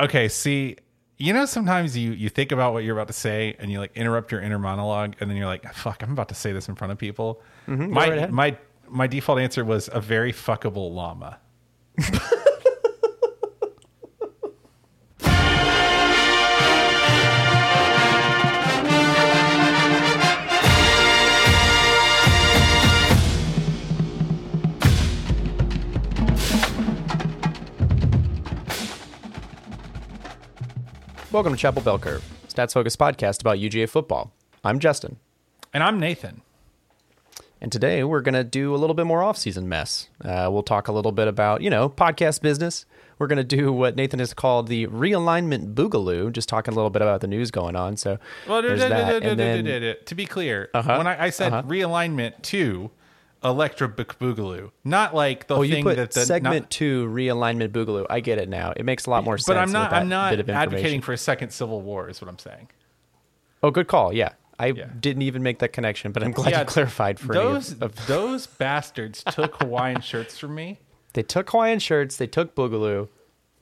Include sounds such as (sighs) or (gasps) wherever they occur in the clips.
Okay, see, you know, sometimes you you think about what you're about to say and you like interrupt your inner monologue, and then you're like, "Fuck, I'm about to say this in front of people." Mm-hmm. go right My my my default answer was a very fuckable llama. (laughs) Welcome to Chapel Bell Curve, Stats Focus podcast about UGA football. I'm Justin, And I'm Nathan. and today we're going to do a little bit more off-season mess. Uh, we'll talk a little bit about, you know, podcast business. We're going to do what Nathan has called the realignment boogaloo, just talking a little bit about the news going on. So Well, there's that. And then, to be clear, Uh-huh, when I, I said uh-huh. realignment to Electric Boogaloo, not like the oh, thing that the segment not- two realignment boogaloo. I get it now. It makes a lot more sense. but I'm not. I'm not bit of information. advocating for a second civil war. Is what I'm saying. Oh, good call. Yeah. I Yeah. didn't even make that connection, but I'm glad Yeah, you clarified for me. those Of- of- those bastards took Hawaiian shirts from me. They took Hawaiian shirts. They took Boogaloo.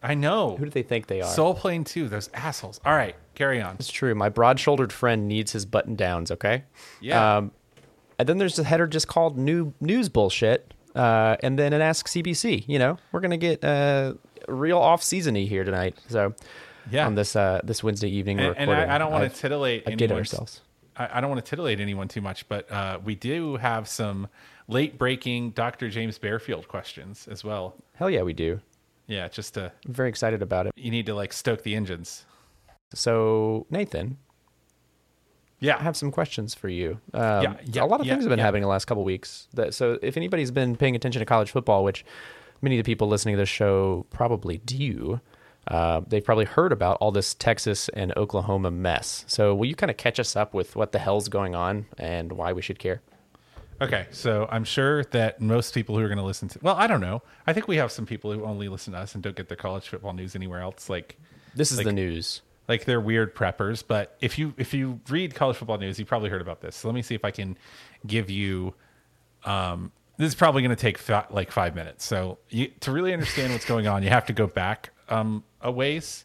I know. Who do they think they are? Soul Plane too. Those assholes. All right, carry on. it's true. My broad-shouldered friend needs his button downs. Okay. Yeah. Um, and then there's a header just called new news bullshit. Uh, and then an ask CBC. You know, we're gonna get uh, real off-seasony here tonight. So Yeah. on this uh, this Wednesday evening, we're and, and. I, I don't want to titillate anyone. ourselves. I, I don't want to titillate anyone too much, but uh, we do have some late breaking Dr. James Bearfield questions as well. Hell yeah, we do. Yeah, just to I'm very excited about it. you need to like stoke the engines. So Nathan, Yeah, I have some questions for you. Um, Yeah, yeah, a lot of yeah, things have been yeah. happening the last couple weeks. That, so if anybody's been paying attention to college football, which many of the people listening to this show probably do, uh, they've probably heard about all this Texas and Oklahoma mess. So will you kind of catch us up with what the hell's going on and why we should care? Okay, so I'm sure that most people who are going to listen to, well, I don't know. I think we have some people who only listen to us and don't get their college football news anywhere else. Like, This is Like- the news. Like they're weird preppers. But if you if you read college football news, you probably heard about this. So let me see if I can give you. Um, this is probably going to take like five minutes. So you, to really understand what's going on, you have to go back um, a ways.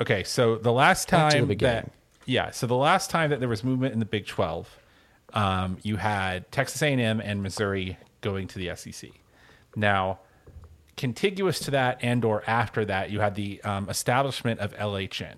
Okay, so the last to the time that yeah, so the last time that there was movement in the Big Twelve, um, you had Texas A&M and Missouri going to the SEC. Now, contiguous to that and or after that, you had the um, establishment of LHN.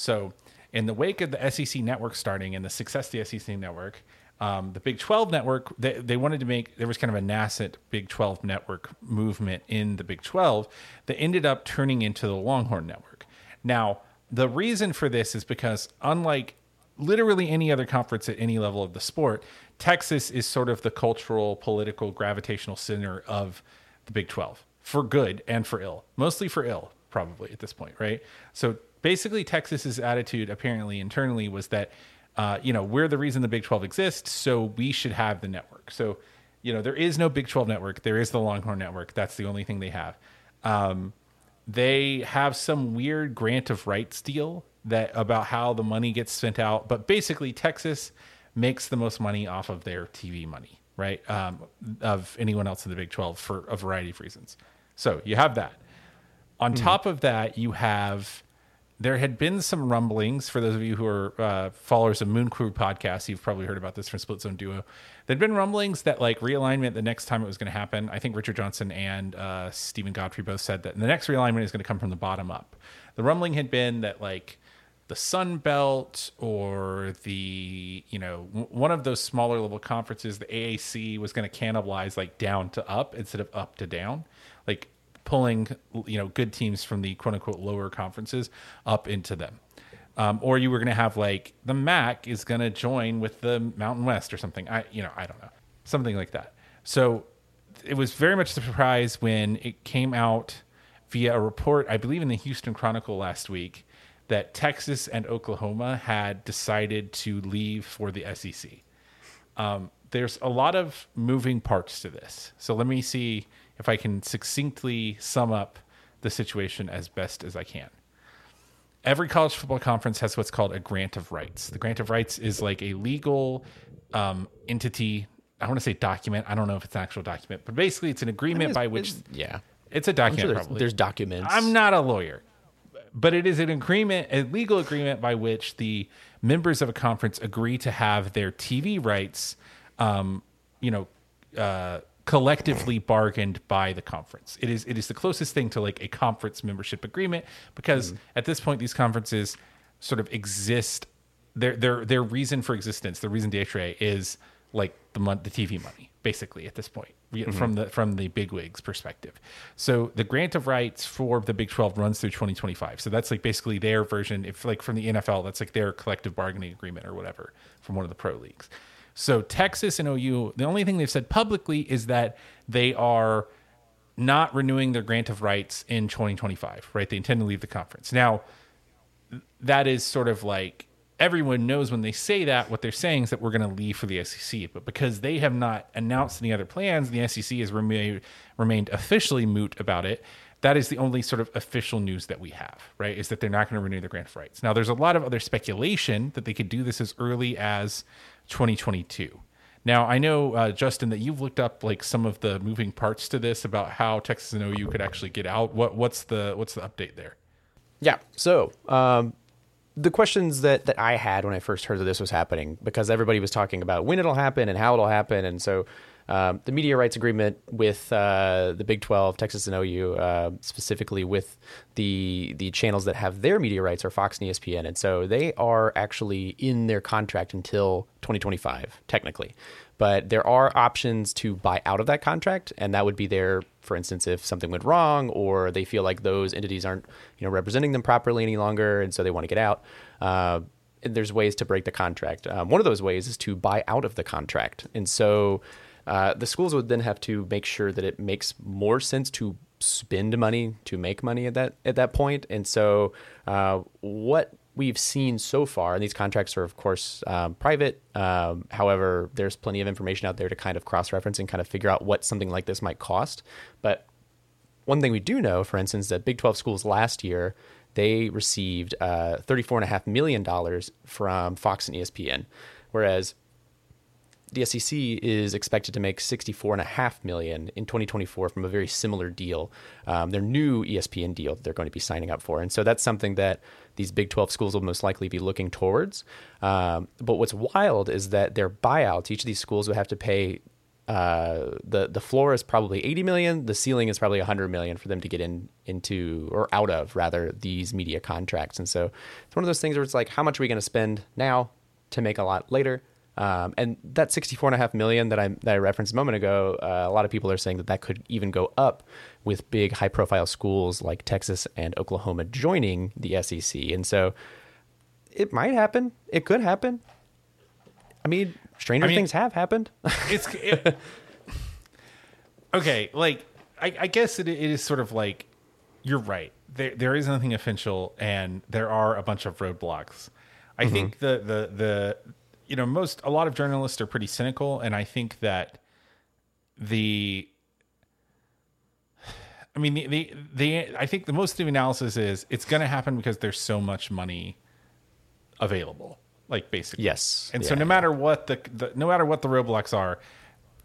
So, in the wake of the SEC network starting and the success of the SEC network, um, the Big 12 network, they, they wanted to make, there was kind of a nascent Big 12 network movement in the Big 12 that ended up turning into the Longhorn network. Now, the reason for this is because, unlike literally any other conference at any level of the sport, Texas is sort of the cultural, political, gravitational center of the Big 12 for good and for ill. Mostly for ill, probably at this point, right? So basically, Texas's attitude, apparently internally, was that, uh, you know, we're the reason the Big 12 exists, so we should have the network. So, you know, there is no Big 12 network, there is the Longhorn network. That's the only thing they have. Um, they have some weird grant of rights deal that about how the money gets sent out but basically texas makes the most money off of their tv money right um, of anyone else in the big 12 for a variety of reasons so you have that on top of that you have there had been some rumblings for those of you who are uh, followers of moon crew podcast you've probably heard about this from split zone duo. There'd been rumblings that like realignment the next time it was going to happen. I think richard johnson and uh, steven godfrey both said that the next realignment is going to come from the bottom up. The rumbling had been that like the sun belt or the you know w- one of those smaller level conferences the aac was going to cannibalize like down to up instead of up to down. Like pulling you know good teams from the quote unquote lower conferences up into them. Um, or you were going to have like the MAC is going to join with the Mountain West or something. I you know I don't know something like that. So it was very much a surprise when it came out via a report, I believe in the Houston Chronicle last week, that Texas and Oklahoma had decided to leave for the SEC um, there's a lot of moving parts to this. So let me see if I can succinctly sum up the situation as best as I can. Every college football conference has what's called a grant of rights. The grant of rights is like a legal um, entity. I want to say document. I don't know if it's an actual document, but basically it's an agreement by which yeah, it's a I'm sure document. there's, probably. there's documents. I'm not a lawyer. but it is an agreement, a legal agreement by which the members of a conference agree to have their TV rights, um, you know, uh, collectively bargained by the conference. It is it is the closest thing to like a conference membership agreement because mm-hmm. at this point these conferences sort of exist. Their their their reason for existence, the reason d'etre is like the mon- the TV money, basically at this point mm-hmm. from the from the bigwigs perspective. So the grant of rights for the Big Twelve runs through 2025. So that's like basically their version. If like from the NFL, that's like their collective bargaining agreement or whatever from one of the pro leagues. So Texas and OU, the only thing they've said publicly is that they are not renewing their grant of rights in 2025. Right? They intend to leave the conference now that is sort of like everyone knows when they say that what they're saying is that we're going to leave for the SEC. But because they have not announced any other plans, the SEC has remained remained officially moot about it. That is the only sort of official news that we have, right? Is that they're not going to renew their grant of rights. Now, there's a lot of other speculation that they could do this as early as 2022. Now, I know uh, Justin that you've looked up like some of the moving parts to this about how Texas and OU could actually get out. What what's the what's the update there? Yeah. So um, the questions that that I had when I first heard that this was happening, because everybody was talking about when it'll happen and how it'll happen, and so um, the media rights agreement with uh, the Big Twelve, Texas and OU, uh, specifically with the the channels that have their media rights are Fox and ESPN, and so they are actually in their contract until 2025, technically. But there are options to buy out of that contract, and that would be there, for instance, if something went wrong or they feel like those entities aren't, you know, representing them properly any longer, and so they want to get out. Uh, there's ways to break the contract. Um, one of those ways is to buy out of the contract, and so uh, the schools would then have to make sure that it makes more sense to spend money to make money at that at that point. And so, uh, what we've seen so far, and these contracts are of course um, private. Um, however, there's plenty of information out there to kind of cross reference and kind of figure out what something like this might cost. But one thing we do know, for instance, that Big 12 schools last year they received uh, $34.5 million from Fox and ESPN, whereas the SEC is expected to make 64.5 million in 2024 from a very similar deal, um, their new ESPN deal that they're going to be signing up for, and so that's something that these Big 12 schools will most likely be looking towards. Um, but what's wild is that their buyouts, each of these schools would have to pay. Uh, the the floor is probably 80 million. The ceiling is probably 100 million for them to get in into or out of rather these media contracts. And so it's one of those things where it's like, how much are we going to spend now to make a lot later? Um, and that 64 and a half million that I, that I referenced a moment ago, uh, a lot of people are saying that that could even go up with big high profile schools like Texas and Oklahoma joining the SEC. And so it might happen. It could happen. I mean, stranger I mean- things have happened. (laughs) it's it, okay. Like I, I guess it, it is sort of like you're right. There there is nothing official, and there are a bunch of roadblocks. I think the the the you know most a lot of journalists are pretty cynical, and I think that the I mean the the, the I think the most of the analysis is it's going to happen because there's so much money available. Like basically, Yes. And so Yeah. no matter what the, the no matter what the roadblocks are,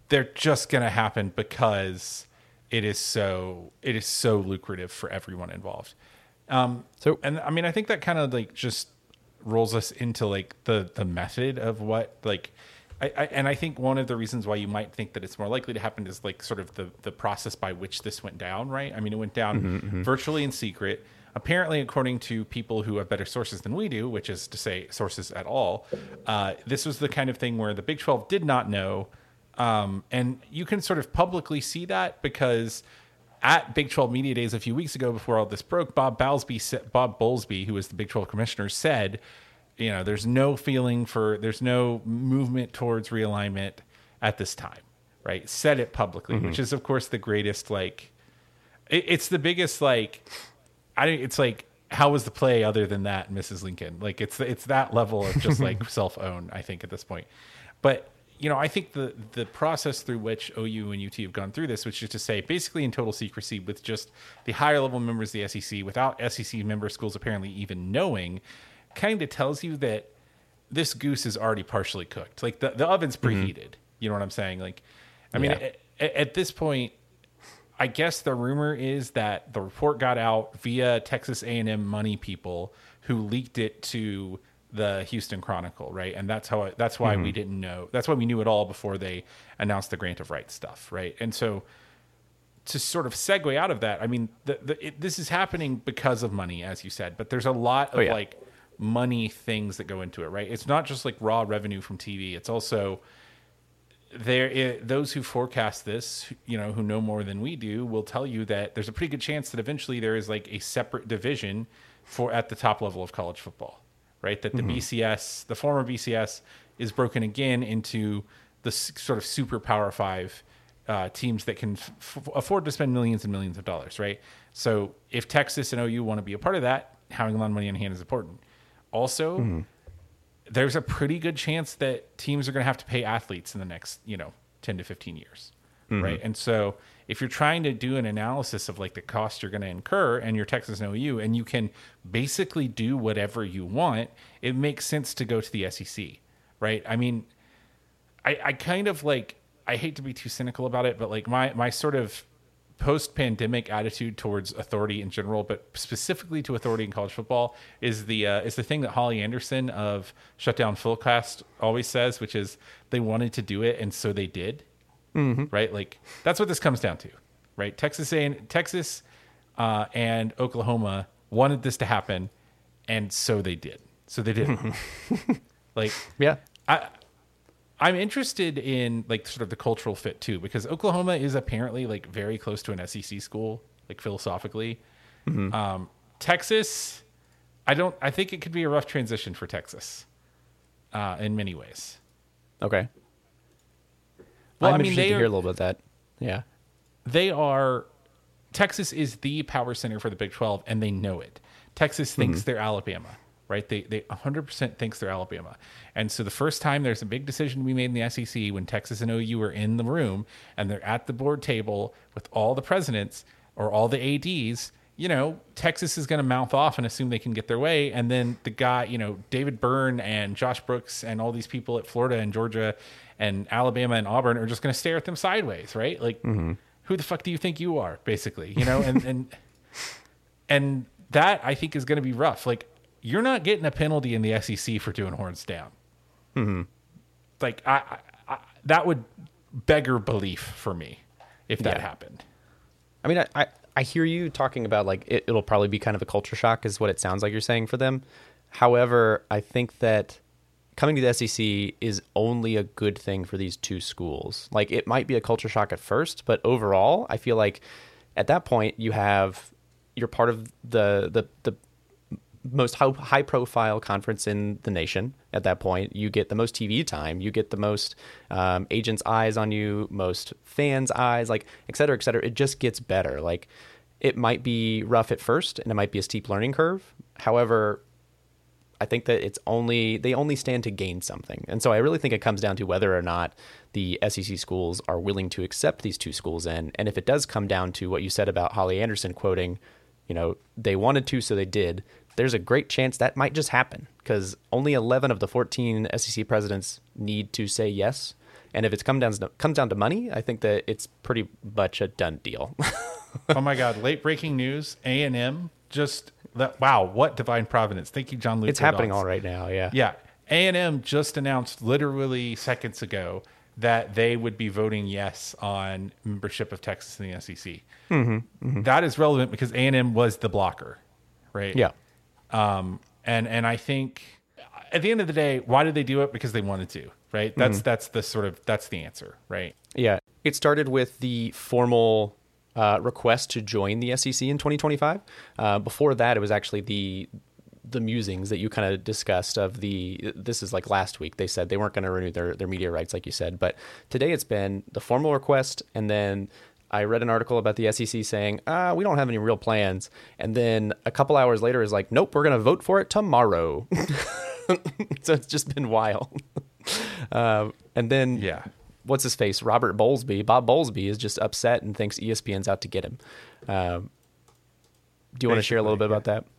they're just going to happen because it is so it is so lucrative for everyone involved. Um, So- and I mean, I think that kind of like just rolls us into like the the method of what like. I, I, and I think one of the reasons why you might think that it's more likely to happen is like sort of the the process by which this went down, right? I mean, it went down virtually in secret. Apparently, according to people who have better sources than we do, which is to say sources at all, uh, this was the kind of thing where the Big Twelve did not know, um, and you can sort of publicly see that because at Big 12 Media Days a few weeks ago, before all this broke, Bob Bowlesby, Bob Bowlesby, who was the Big 12 commissioner, said, you know, there's no feeling for, there's no movement towards realignment at this time, right? Said it publicly, which mm-hmm. is of course the greatest, like, it, it's the biggest, like, I think it's like, how was the play other than that, Mrs. Lincoln? Like, it's it's that level of just like (laughs) self own, I think, at this point. But you know, I think the the process through which OU and UT have gone through this, which is to say, basically in total secrecy, with just the higher level members of the SEC, without SEC member schools apparently even knowing, kind of tells you that this goose is already partially cooked. Like the the oven's mm-hmm. preheated. You know what I'm saying? Like, I mean, Yeah. at, at this point, I guess the rumor is that the report got out via Texas A&M money people who leaked it to the Houston Chronicle, right? And that's how it, that's why we mm-hmm. didn't know. That's why we knew it all before they announced the grant of rights stuff, right? And so to sort of segue out of that, I mean, the, the, it, this is happening because of money, as you said, but there's a lot of Oh, yeah. like money things that go into it, right? It's not just like raw revenue from TV. It's also there. It, those who forecast this, you know, who know more than we do, will tell you that there's a pretty good chance that eventually there is like a separate division for at the top level of college football, right? That the mm-hmm. BCS, the former BCS, is broken again into the sort of super Power Five uh, teams that can f- afford to spend millions and millions of dollars, right? So if Texas and OU want to be a part of that, having a lot of money in hand is important. Also, mm-hmm. there's a pretty good chance that teams are going to have to pay athletes in the next, you know, 10 to 15 years, mm-hmm. right? And so if you're trying to do an analysis of like the cost you're going to incur and you're Texas and OU and you can basically do whatever you want, it makes sense to go to the SEC, right? I mean, I, I kind of like I hate to be too cynical about it, but like my my sort of post pandemic attitude towards authority in general, but specifically to authority in college football is the uh, is the thing that Holly Anderson of Shutdown Fullcast always says, which is they wanted to do it and so they did. Right? Like that's what this comes down to. Right? Texas and Texas uh, and Oklahoma wanted this to happen, and so they did. So they did. (laughs) like Yeah. I I'm interested in like sort of the cultural fit too because Oklahoma is apparently like very close to an SEC school like philosophically. Um, Texas, I don't. I think it could be a rough transition for Texas uh, in many ways. Okay. Well, I'm I mean, interested to are, hear a little bit of that. Yeah. they are Texas is the power center for the Big 12 and they know it. Texas hmm. thinks they're Alabama, right? They they 100% thinks they're Alabama. And so the first time there's a big decision we made in the SEC when Texas and OU were in the room and they're at the board table with all the presidents or all the ADs, you know, Texas is going to mouth off and assume they can get their way. And then the guy, you know, David Byrne and Josh Brooks and all these people at Florida and Georgia and Alabama and Auburn are just going to stare at them sideways, right? Like mm-hmm. who the fuck do you think you are basically you know? And and (laughs) and that i think is going to be rough. Like you're not getting a penalty in the sec for doing horns down. Mm-hmm. Like I, I, I that would beggar belief for me if that Yeah. happened. I mean, I, I, hear you talking about like it, it'll probably be kind of a culture shock, is what it sounds like you're saying for them. However, I think that coming to the SEC is only a good thing for these two schools. Like it might be a culture shock at first, but overall, I feel like at that point you have you're part of the the the most high, profile conference in the nation at that point. You get the most tv time. You get the most um, agents eyes on you most fans eyes like et cetera et cetera. It just gets better. Like it might be rough at first and it might be a steep learning curve. However I think that it's only they only stand to gain something. And so I really think it comes down to whether or not the SEC schools are willing to accept these two schools in. And if it does come down to what you said about Holly Anderson quoting, you know, they wanted to so they did, there's a great chance that might just happen cuz only 11 of the 14 SEC presidents need to say yes. And if it's come down to, comes down to money, I think that it's pretty much a done deal. (laughs) oh my god late breaking news a&m just that wow what divine providence thank you john luke it's happening all right now, yeah. Yeah, A and M just announced literally seconds ago that they would be voting yes on membership of Texas in the SEC. Mm-hmm, mm-hmm. That is relevant because A and M was the blocker, right? Yeah. Um, and and I think at the end of the day, why did they do it? Because they wanted to, right? That's that's the sort of that's the answer, right? Yeah. It started with the formal uh, request to join the SEC in 2025. Uh, before that, it was actually the the musings that you kind of discussed of the this is like last week they said they weren't going to renew their, their media rights like you said but today it's been the formal request and then i read an article about the sec saying ah we don't have any real plans and then a couple hours later is like nope we're going to vote for it tomorrow (laughs) so it's just been wild um, (laughs) and then Yeah. what's his face? Robert Bowlesby. Bob Bowlesby is just upset and thinks ESPN's out to get him. Um, do you want to share a little bit Basically, about that?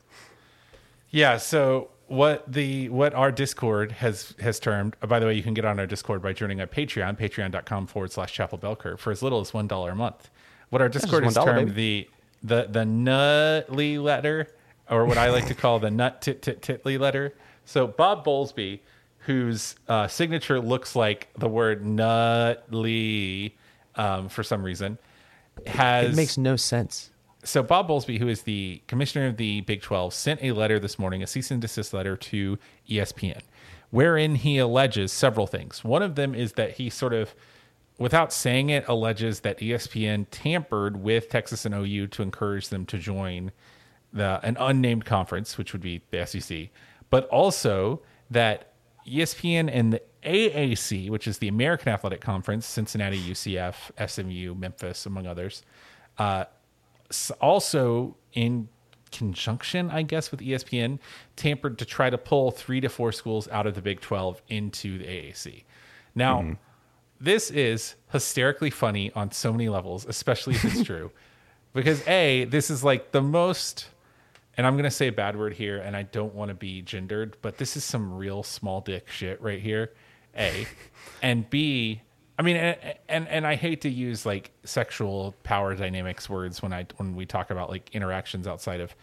Yeah. So what the what our Discord has has termed. uh, by the way, you can get on our Discord by joining our Patreon, patreon.com forward slash Chapel Bell Curve for as little as one dollar a month. what our Discord has termed baby. the the the nutly letter, or what I like to call the nut tit tit titly letter. So Bob Bowlesby, whose uh, signature looks like the word nutly um, for some reason, has It makes no sense. So Bob Bowlesby, who is the commissioner of the Big 12, sent a letter this morning, a cease and desist letter to ESPN, wherein he alleges several things. One of them is that he sort of, without saying it, alleges that ESPN tampered with Texas and OU to encourage them to join the an unnamed conference, which would be the SEC, but also that ESPN and the AAC, which is the American Athletic Conference, Cincinnati, UCF, SMU, Memphis, among others, uh, also in conjunction, I guess, with ESPN, tampered to try to pull three to four schools out of the Big 12 into the AAC. Now, mm-hmm. this is hysterically funny on so many levels, especially if it's (laughs) true. Because, A, this is like the most, and I'm going to say a bad word here, and I don't want to be gendered, but this is some real small dick shit right here. A. (laughs) And B, I mean, and, and and I hate to use like sexual power dynamics words when I when we talk about like interactions outside of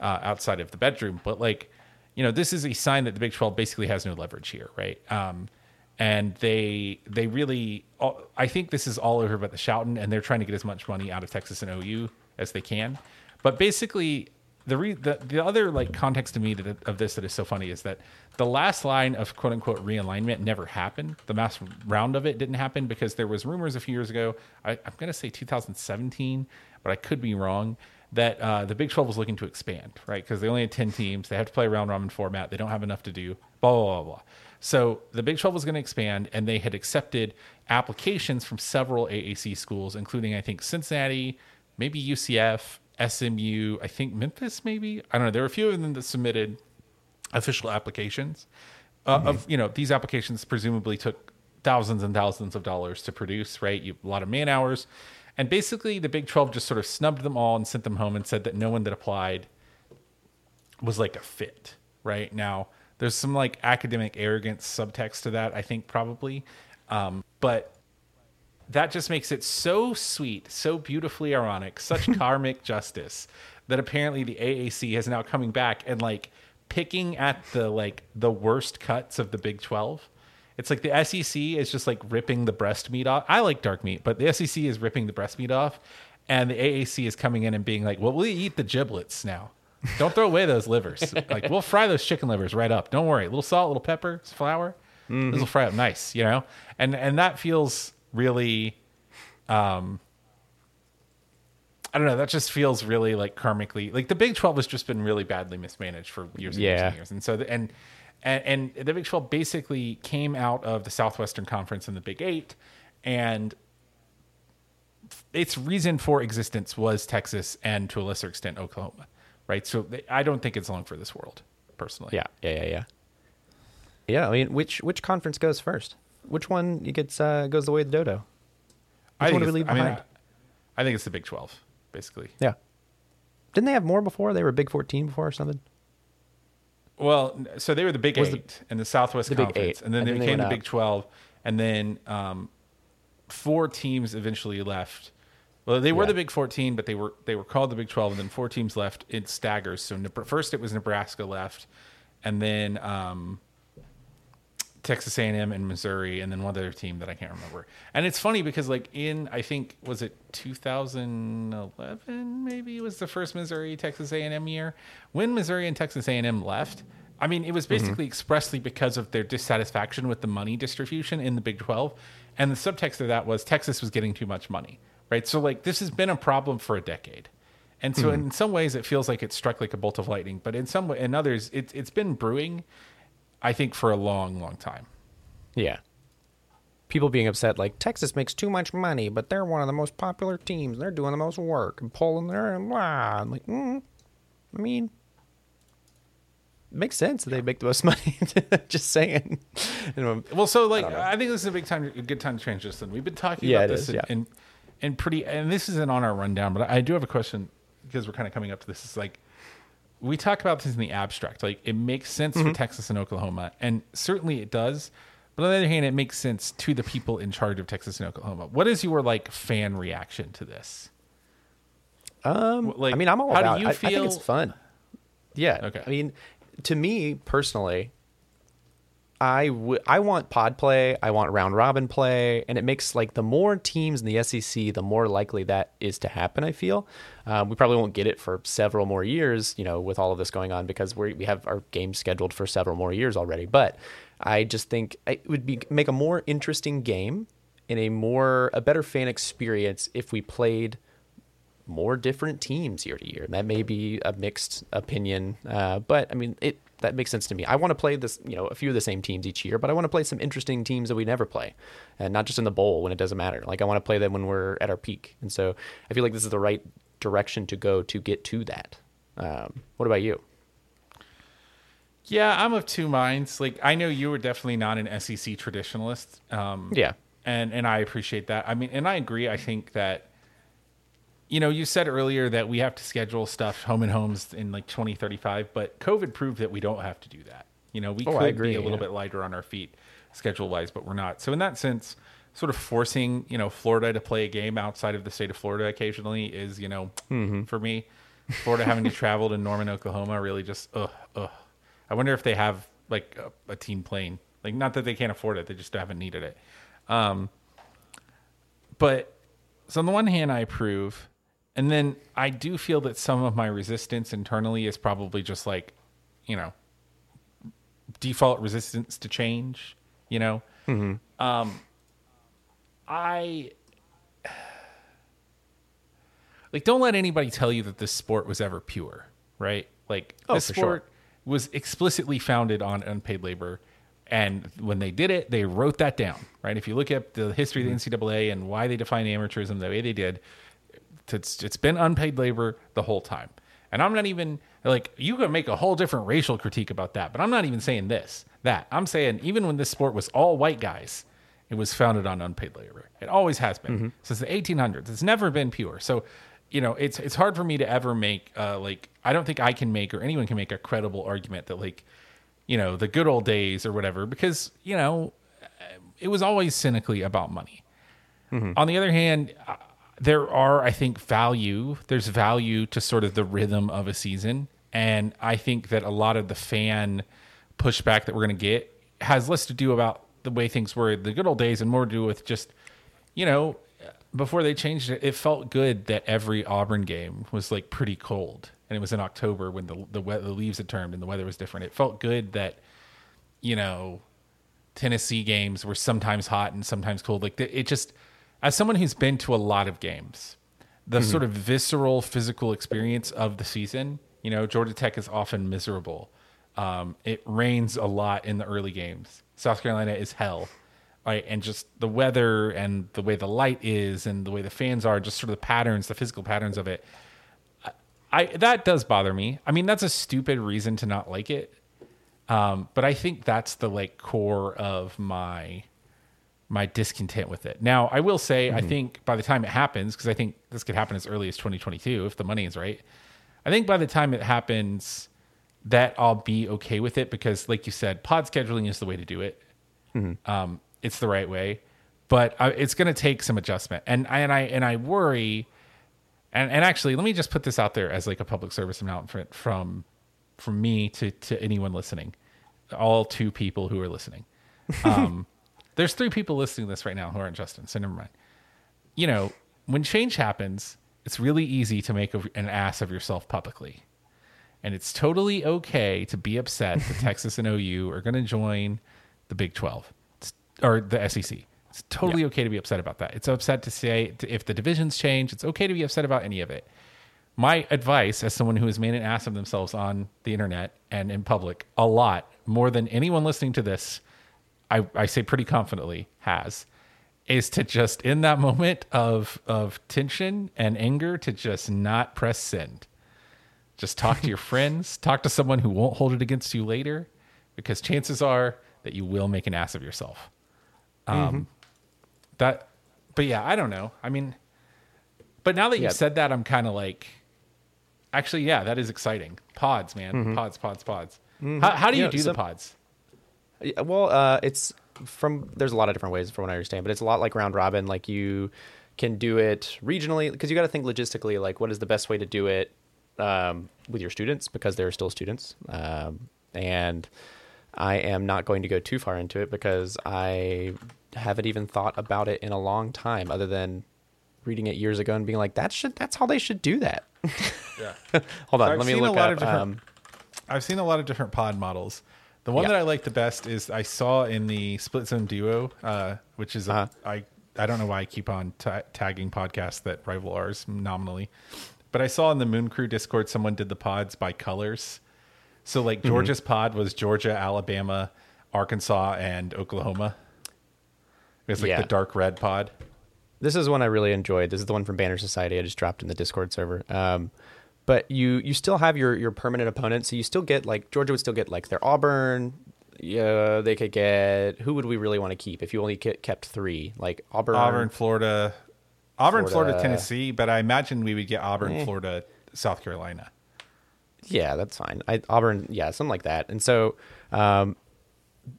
uh, outside of the bedroom, but like you know, this is a sign that the Big Twelve basically has no leverage here, right? Um, and they they really, I think this is all over but the shouting, and they're trying to get as much money out of Texas and OU as they can. But basically, the re, the the other like context to me that of this that is so funny is that the last line of quote unquote realignment never happened. The mass round of it didn't happen because there was rumors a few years ago. I, I'm going to say 2017, but I could be wrong. That uh, the Big 12 was looking to expand, right? Because they only had 10 teams. They have to play round robin format. They don't have enough to do. Blah blah blah blah. So the Big 12 was going to expand, and they had accepted applications from several AAC schools, including I think Cincinnati, maybe UCF, SMU, I think Memphis, maybe I don't know. There were a few of them that submitted official applications. Uh, Of you know, these applications presumably took thousands and thousands of dollars to produce. Right, you, a lot of man hours, and basically the Big Twelve just sort of snubbed them all and sent them home and said that no one that applied was like a fit. Right now, there's some like academic arrogance subtext to that. I think probably, um, but that just makes it so sweet, so beautifully ironic, such (laughs) karmic justice that apparently the AAC is now coming back and like picking at the like the worst cuts of the Big 12. It's like the SEC is just like ripping the breast meat off. I like dark meat, but the SEC is ripping the breast meat off and the AAC is coming in and being like, "Well, we'll eat the giblets now. Don't throw away those livers. (laughs) like we'll fry those chicken livers right up. Don't worry. A little salt, a little pepper, some flour. This will mm-hmm. fry up nice, you know? And and that feels really um I don't know. That just feels really like karmically like the Big Twelve has just been really badly mismanaged for years and years and years, and so the, and and and the Big Twelve basically came out of the Southwestern Conference and the Big Eight, and its reason for existence was Texas and to a lesser extent Oklahoma, right? So they, I don't think it's long for this world, personally. Yeah, yeah, yeah, yeah. Yeah, I mean, which which conference goes first? Which one gets uh, goes the way of the dodo? I Which one think do we leave I mean, behind? I, I think it's the Big Twelve, basically. Yeah. Didn't they have more before? They were Big 14 before or something? Well, so they were the Big Was the- Eight and the Southwest the Big Conference, Eight, and then and they then they became the went Big up. Twelve, and then um, four teams eventually left. Well, they were Yeah. the Big Fourteen, but they were they were called the Big Twelve, and then four teams left in staggers. So Neb- first it was Nebraska left, and then um, Texas A&M and Missouri, and then one other team that I can't remember. And it's funny because like in I think was it 2011 maybe was the first Missouri Texas A&M year when Missouri and Texas A&M left. I mean, it was mm-hmm. basically expressly because of their dissatisfaction with the money distribution in the Big 12, and the subtext of that was Texas was getting too much money, right? So like this has been a problem for a decade. And so, mm-hmm. in some ways, it feels like it struck like a bolt of lightning. But in some, way, in others, it, it's been brewing. I think for a long, long time. Yeah. People being upset like Texas makes too much money, but they're one of the most popular teams. They're doing the most work and pulling their and blah. I'm like, mm, I mean, it makes sense that they make the most (laughs) money. (laughs) Just saying. (laughs) You know, Well, so like I, think this is a big time, a good time to transition. We've been talking Yeah, about this is, yeah. in, in pretty, and this isn't on our rundown, but I do have a question because we're kind of coming up to this. Is like we talk about this in the abstract, like it makes sense Mm-hmm. for Texas and Oklahoma, and certainly it does. But on the other hand, it makes sense to the people in charge of Texas and Oklahoma. What is your like fan reaction to this? Um, Like, I mean, I'm all how do about. you I, I think it's fun. Yeah. Okay. I mean, to me personally, I w- I want pod play. I want round robin play, and it makes like the more teams in the SEC, the more likely that is to happen. I feel um, we probably won't get it for several more years, you know, with all of this going on because we we have our game scheduled for several more years already. But I just think it would be make a more interesting game and a more a better fan experience if we played more different teams year to year. And that may be a mixed opinion, uh, but I mean, it that makes sense to me. I want to play this, you know, a few of the same teams each year, but I want to play some interesting teams that we never play, and not just in the bowl when it doesn't matter. Like I want to play them when we're at our peak, and so I feel like this is the right direction to go to get to that. Um, what about you? Yeah, I'm of two minds. Like I know you were definitely not an SEC traditionalist. Um, Yeah. and and I appreciate that. I mean, and I agree. I think that you know you said earlier that we have to schedule stuff home and homes in like 2035, but COVID proved that we don't have to do that. You know, we Oh, could agree, be a little yeah. bit lighter on our feet schedule wise, but we're not. So in that sense, sort of forcing you know Florida to play a game outside of the state of Florida occasionally is you know Mm-hmm. for me, Florida having to travel to Norman, Oklahoma, really just ugh ugh. I wonder if they have like a, a team plane. Like not that they can't afford it, they just haven't needed it. Um, but so on the one hand, I approve, and then I do feel that some of my resistance internally is probably just like, you know, default resistance to change. You know, um, I like don't let anybody tell you that this sport was ever pure, right? Like Oh, this for sure. sport was explicitly founded on unpaid labor. And when they did it, they wrote that down, right? If you look at the history of the mm-hmm. NCAA and why they defined amateurism the way they did, it's it's been unpaid labor the whole time. And I'm not even like you can make a whole different racial critique about that, but I'm not even saying this. That I'm saying even when this sport was all white guys, it was founded on unpaid labor. It always has been since the 1800s. It's never been pure. So, you know, it's it's hard for me to ever make uh, like I don't think I can make or anyone can make a credible argument that like, you know, the good old days or whatever because you know, it was always cynically about money. On the other hand, uh, there are, I think, value. There's value to sort of the rhythm of a season, and I think that a lot of the fan pushback that we're going to get has less to do about the way things were the good old days and more to do with just, you know, before they changed it, it felt good that every Auburn game was like pretty cold, and it was in October when the the, the leaves had turned and the weather was different. It felt good that, you know, Tennessee games were sometimes hot and sometimes cold. Like it just, as someone who's been to a lot of games, the mm-hmm. sort of visceral physical experience of the season. You know, Georgia Tech is often miserable. Um, it rains a lot in the early games. South Carolina is hell, right? And just the weather and the way the light is and the way the fans are, just sort of the patterns, the physical patterns of it. I that does bother me. I mean, that's a stupid reason to not like it. Um, but I think that's the like core of my my discontent with it. Now, I will say, I think by the time it happens, because I think this could happen as early as 2022 if the money is right. I think by the time it happens, that I'll be okay with it because, like you said, pod scheduling is the way to do it. Um, it's the right way, but I, it's going to take some adjustment, and I, and I and I worry. And, and actually, let me just put this out there as like a public service announcement from from me to to anyone listening, all two people who are listening. Um, (laughs) there's three people listening to this right now who aren't Justin, so never mind. You know, when change happens, it's really easy to make a, an ass of yourself publicly, and it's totally okay to be upset that Texas and OU are going to join the Big Twelve or the SEC. It's totally okay to be upset about that. It's upset to say if the divisions change, it's okay to be upset about any of it my advice as someone who has made an ass of themselves on the internet and in public a lot more than anyone listening to this i, I say pretty confidently has is to just in that moment of of tension and anger to just not press send just talk to your friends (laughs) talk to someone who won't hold it against you later because chances are that you will make an ass of yourself um that but yeah i don't know i mean but now that you said that, I'm kind of like, actually, yeah, that is exciting. Pods, man, pods, pods, pods. How, how do you Yeah, do some- the pods? Yeah, Well, uh, it's from there's a lot of different ways from what I understand, but it's a lot like round robin. Like you can do it regionally because you got to think logistically like what is the best way to do it um, with your students because they're still students um, and i am not going to go too far into it because i haven't even thought about it in a long time other than reading it years ago and being like that should that's how they should do that Yeah. (laughs) hold on I've let me seen a look lot up of um, I've seen a lot of different pod models. The one Yeah. that I like the best is I saw in the Split Zone Duo, uh, which is a- Uh-huh. I I don't know why I keep on ta tagging podcasts that rival ours nominally, but I saw in the Moon Crew Discord someone did the pods by colors. So like Mm-hmm. Georgia's pod was Georgia, Alabama, Arkansas, and Oklahoma. It was like Yeah. the dark red pod. This is one I really enjoyed. This is the one from Banner Society. I just dropped in the Discord server. Um, but you you still have your your permanent opponents, so you still get like Georgia would still get like their Auburn. Yeah, they could get who would we really want to keep if you only kept three like Auburn. Auburn, Florida, Auburn, Florida, Florida. Tennessee, but I imagine we would get Auburn, Eh. Florida, South Carolina. Yeah, that's fine. I, Auburn, yeah, something like that. And so um,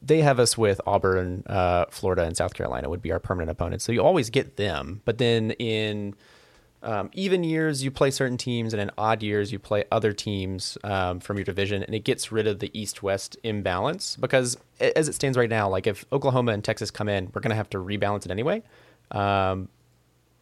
they have us with Auburn, uh, Florida, and South Carolina would be our permanent opponents. So you always get them. But then in um, even years, you play certain teams, and in odd years, you play other teams um, from your division, and it gets rid of the East-West imbalance because as it stands right now, like if Oklahoma and Texas come in, we're going to have to rebalance it anyway. Um,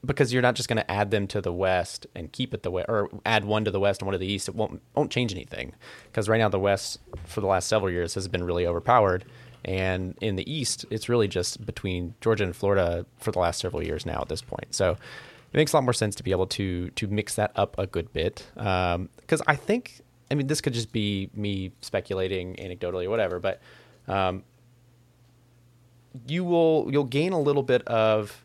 because you're not just going to add them to the west and keep it the way or add one to the west and one to the east it won't won't change anything. Because right now the west for the last several years has been really overpowered. And in the east it's really just between Georgia and Florida for the last several years now at this point. So it makes a lot more sense to be able to to mix that up a good bit. Because I think I mean this could just be me speculating anecdotally or whatever but um, you will you'll gain a little bit of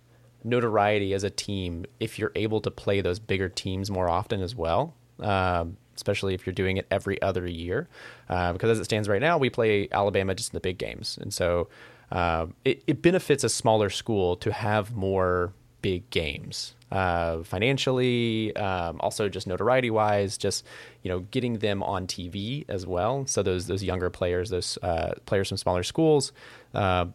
notoriety as a team if you're able to play those bigger teams more often as well. Um, especially if you're doing it every other year, uh, because as it stands right now, we play Alabama just in the big games, and so um, it, it benefits a smaller school to have more big games uh, financially, um, also just notoriety wise, just you know getting them on TV as well. So those those younger players, those uh, players from smaller schools, uh,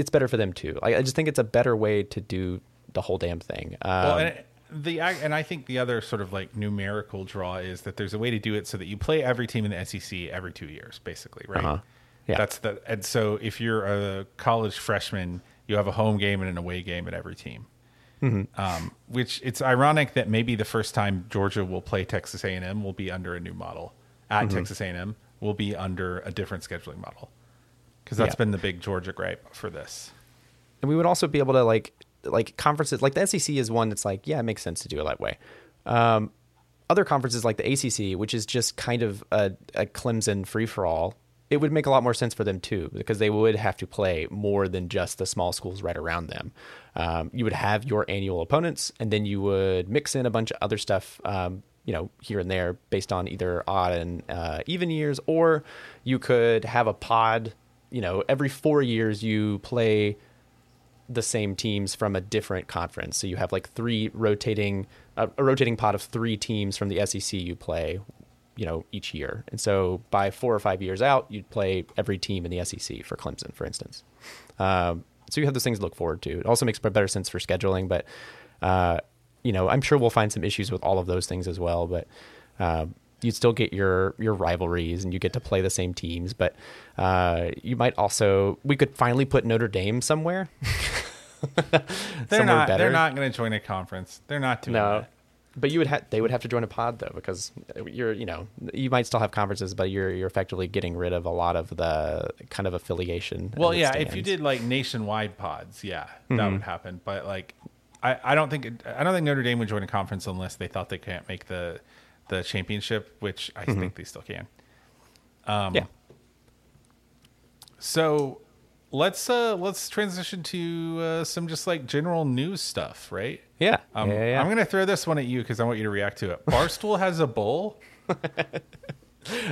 it's better for them too. I, I just think it's a better way to do the whole damn thing. Um, Well, and it- the and I think the other sort of like numerical draw is that there's a way to do it so that you play every team in the SEC every two years, basically, right? Uh-huh. Yeah. That's the and so if you're a college freshman, you have a home game and an away game at every team. Mm-hmm. Um, which it's ironic that maybe the first time Georgia will play Texas A&M will be under a new model. At Mm-hmm. Texas A&M will be under a different scheduling model because that's Yeah. been the big Georgia gripe for this. and we would also be able to like like conferences like the SEC is one that's like yeah it makes sense to do it that way. Um, other conferences like the ACC, which is just kind of a, a Clemson free for all, it would make a lot more sense for them too because they would have to play more than just the small schools right around them. Um, you would have your annual opponents, and then you would mix in a bunch of other stuff. Um, you know, here and there based on either odd and uh, even years, or you could have a pod. You know, every four years you play the same teams from a different conference. So you have like three rotating uh, a rotating pot of three teams from the SEC you play, you know, each year. And so by four or five years out, you'd play every team in the SEC for Clemson, for instance. Um, so you have those things to look forward to. It also makes better sense for scheduling, but uh, you know, I'm sure we'll find some issues with all of those things as well. But um, you'd still get your your rivalries and you get to play the same teams. But uh, you might also we could finally put Notre Dame somewhere. (laughs) They're (laughs) somewhere not. better. They're not going to join a conference. They're not doing No, that. but you would have they would have to join a pod though because you're you know you might still have conferences, but you're you're effectively getting rid of a lot of the kind of affiliation. Well, yeah, if you. Mm-hmm. did like nationwide pods, yeah, that would happen. But like, I, I don't think I don't think Notre Dame would join a conference unless they thought they can't make the the championship, which I think they still can. Um, yeah, So let's uh let's transition to uh, some just like general news stuff, right? yeah, Um, yeah, yeah. I'm gonna throw this one at you because I want you to react to it. (laughs) Barstool has a bowl. (laughs)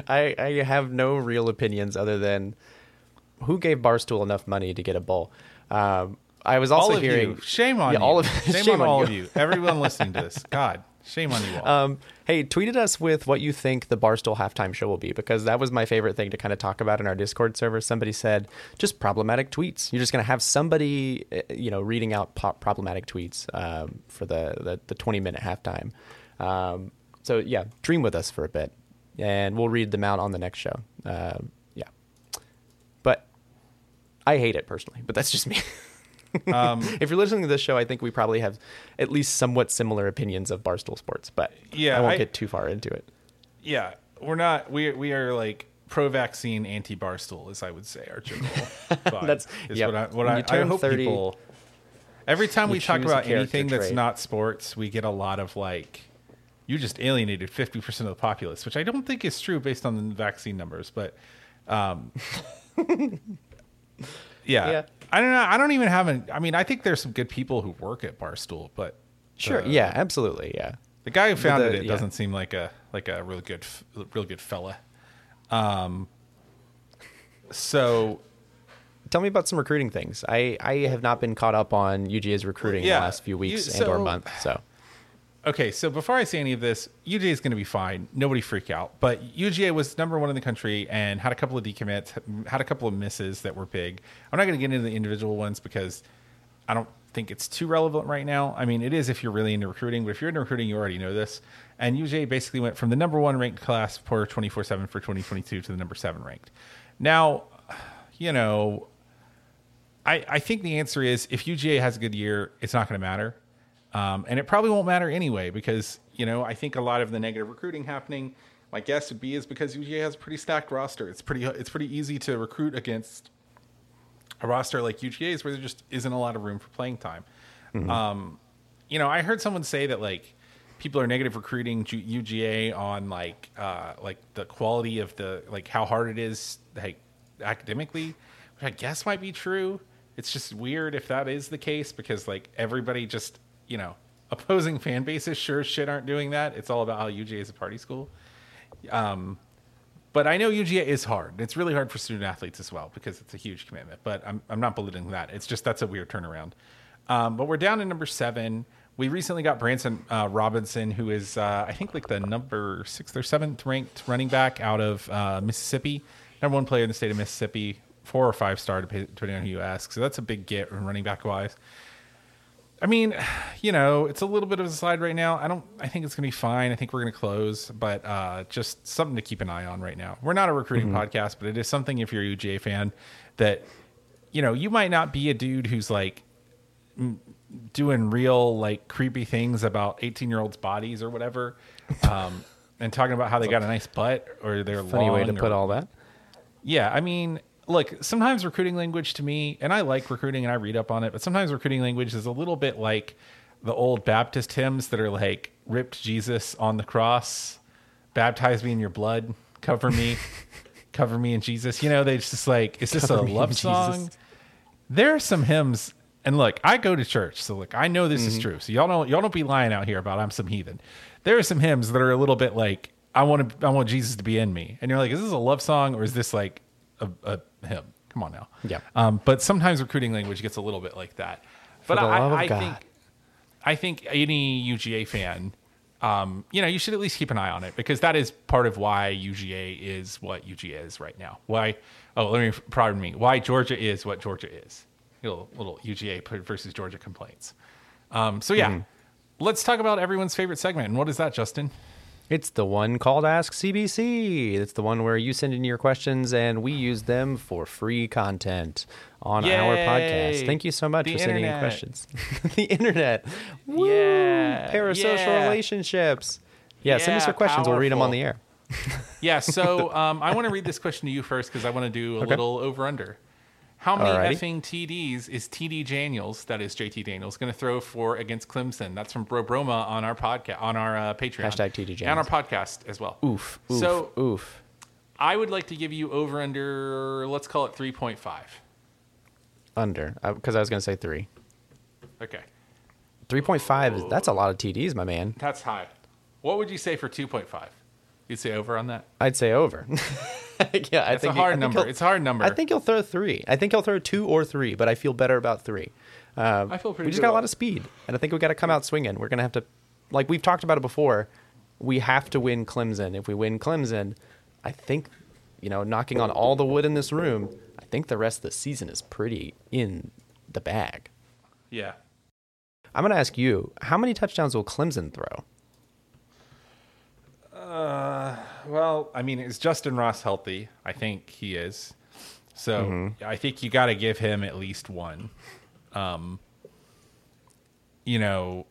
I I have no real opinions other than who gave Barstool enough money to get a bowl. Um, I was also all of hearing you, shame on Yeah, you. all of- (laughs) shame, shame on on all you. of you. Everyone listening to this, God, Shame on you all. Um, hey, tweeted us with what you think the Barstool halftime show will be because that was my favorite thing to kind of talk about in our Discord server. Somebody said just problematic tweets. You're just going to have somebody, uh, you know, reading out problematic tweets um, for the, the the 20 minute halftime. Um, so yeah, dream with us for a bit, and we'll read them out on the next show. Um yeah, but I hate it personally, but that's just me. (laughs) (laughs) Um, if you're listening to this show, I think we probably have at least somewhat similar opinions of Barstool Sports, but Yeah, I won't I- get too far into it. yeah, we're not. We we are like pro-vaccine, anti-barstool, as I would say. Our general. (laughs) that's is yep. what I what I, I hope 30, people. Every time we talk about anything that's not sports, we get a lot of like, you just alienated fifty percent of the populace, which I don't think is true based on the vaccine numbers. But, um, (laughs) yeah, Yeah. I don't know. I don't even have an. I mean, I think there's some good people who work at Barstool, but Sure. the- yeah, absolutely. Yeah. the guy who founded the- it yeah. doesn't seem like a like a real good real good fella. Um. So Tell me about some recruiting things. I, I have not been caught up on UGA's recruiting Yeah, the last few weeks you- and or month. So okay, so before I say any of this, UGA is going to be fine. Nobody freak out. But UGA was number one in the country and had a couple of decommits, had a couple of misses that were big. I'm not going to get into the individual ones because I don't think it's too relevant right now. I mean, it is if you're really into recruiting, but if you're into recruiting, you already know this. And UGA basically went from the number one ranked class for 24 7 for 2022 to the number seven ranked. Now, you know, I, I think the answer is if UGA has a good year, it's not going to matter. Um, and it probably won't matter anyway because, you know, I think a lot of the negative recruiting happening, my guess would be, is because UGA has a pretty stacked roster. It's pretty it's pretty easy to recruit against a roster like UGA's where there just isn't a lot of room for playing time. Um, you know, I heard someone say that like people are negative recruiting UGA on like uh, like the quality of the like how hard it is like academically, which I guess might be true. It's just weird if that is the case because like everybody just you know (laughs) opposing fan bases sure shit aren't doing that. It's all about how UGA is a party school. Um, but I know UGA is hard. It's really hard for student athletes as well because it's a huge commitment. But I'm, I'm not belittling that. It's just that's a weird turnaround. Um, but we're down to number seven. We recently got Branson uh, Robinson, who is uh, I think like the number sixth or seventh ranked running back out of uh, Mississippi, number one player in the state of Mississippi, four or five star depending on who you ask. So that's a big get running back wise. I mean, (sighs) you know, it's a little bit of a slide right now. I don't. I think it's gonna be fine. I think we're gonna close, but uh, just something to keep an eye on right now. We're not a recruiting podcast, but it is something if you're a UGA fan that you know you might not be a dude who's like m- doing real like creepy things about 18 year olds' bodies or whatever, (laughs) um, and talking about how they got a nice butt or they're funny way to long put or- all that. yeah, I mean, look, sometimes recruiting language to me, and I like recruiting and I read up on it, but sometimes recruiting language is a little bit like the old Baptist hymns that are like, ripped Jesus on the cross, baptize me in your blood, cover me, (laughs) cover me in Jesus. You know, they just like, is this Cover a love Jesus. song? There are some hymns, and look, I go to church, so look, I know this Mm-hmm. is true. So y'all don't y'all don't be lying out here about I'm some heathen. There are some hymns that are a little bit like I want to I want Jesus to be in me, and you're like, is this a love song or is this like a, a hymn? Come on now. Yeah. Um, but sometimes recruiting language gets a little bit like that. But the I, I think I think any UGA fan, um, you know, you should at least keep an eye on it because that is part of why UGA is what UGA is right now. Why? Oh, let me pardon me. Why Georgia is what Georgia is. Little little UGA versus Georgia complaints. Um, so yeah, let's talk about everyone's favorite segment. And what is that, Justin? It's the one called Ask CBC. It's the one where you send in your questions and we use them for free content on our podcast. Thank you so much The for sending in questions. (laughs) the internet. Woo! Yeah. Parasocial Yeah. relationships. Yeah, send us Yeah, your questions. We'll read them on the air. Yeah, so (laughs) um, I want to read this question to you first because I want to do a little over under. How many Alrighty. effing TDs is TD Daniels, that is JT Daniels, going to throw for against Clemson? That's from Bro Broma on our podcast, on our uh, Patreon. Hashtag TD Daniels. And our podcast as well. Oof. Oof. So oof. I would like to give you over under, let's call it 3.5. Under. Because I was going to say three. Okay. 3.5 is that's a lot of TDs, my man. That's high. What would you say for 2.5? You'd say over on that? I'd say over. (laughs) (laughs) yeah, I It's a think hard I think number. It's a hard number. I think he'll throw three. I think he'll throw two or three, but I feel better about three. Um, I feel pretty We just got a lot of speed, and I think we got to come out swinging. We're gonna have to like we've talked about it before, we have to win Clemson. If we win Clemson, I think, you know, knocking on all the wood in this room, I think the rest of the season is pretty in the bag. Yeah. I'm going to ask you, how many touchdowns will Clemson throw? Uh, well, I mean, is Justyn Ross healthy? I think he is. So Mm-hmm. I think you got to give him at least one. Um, you know,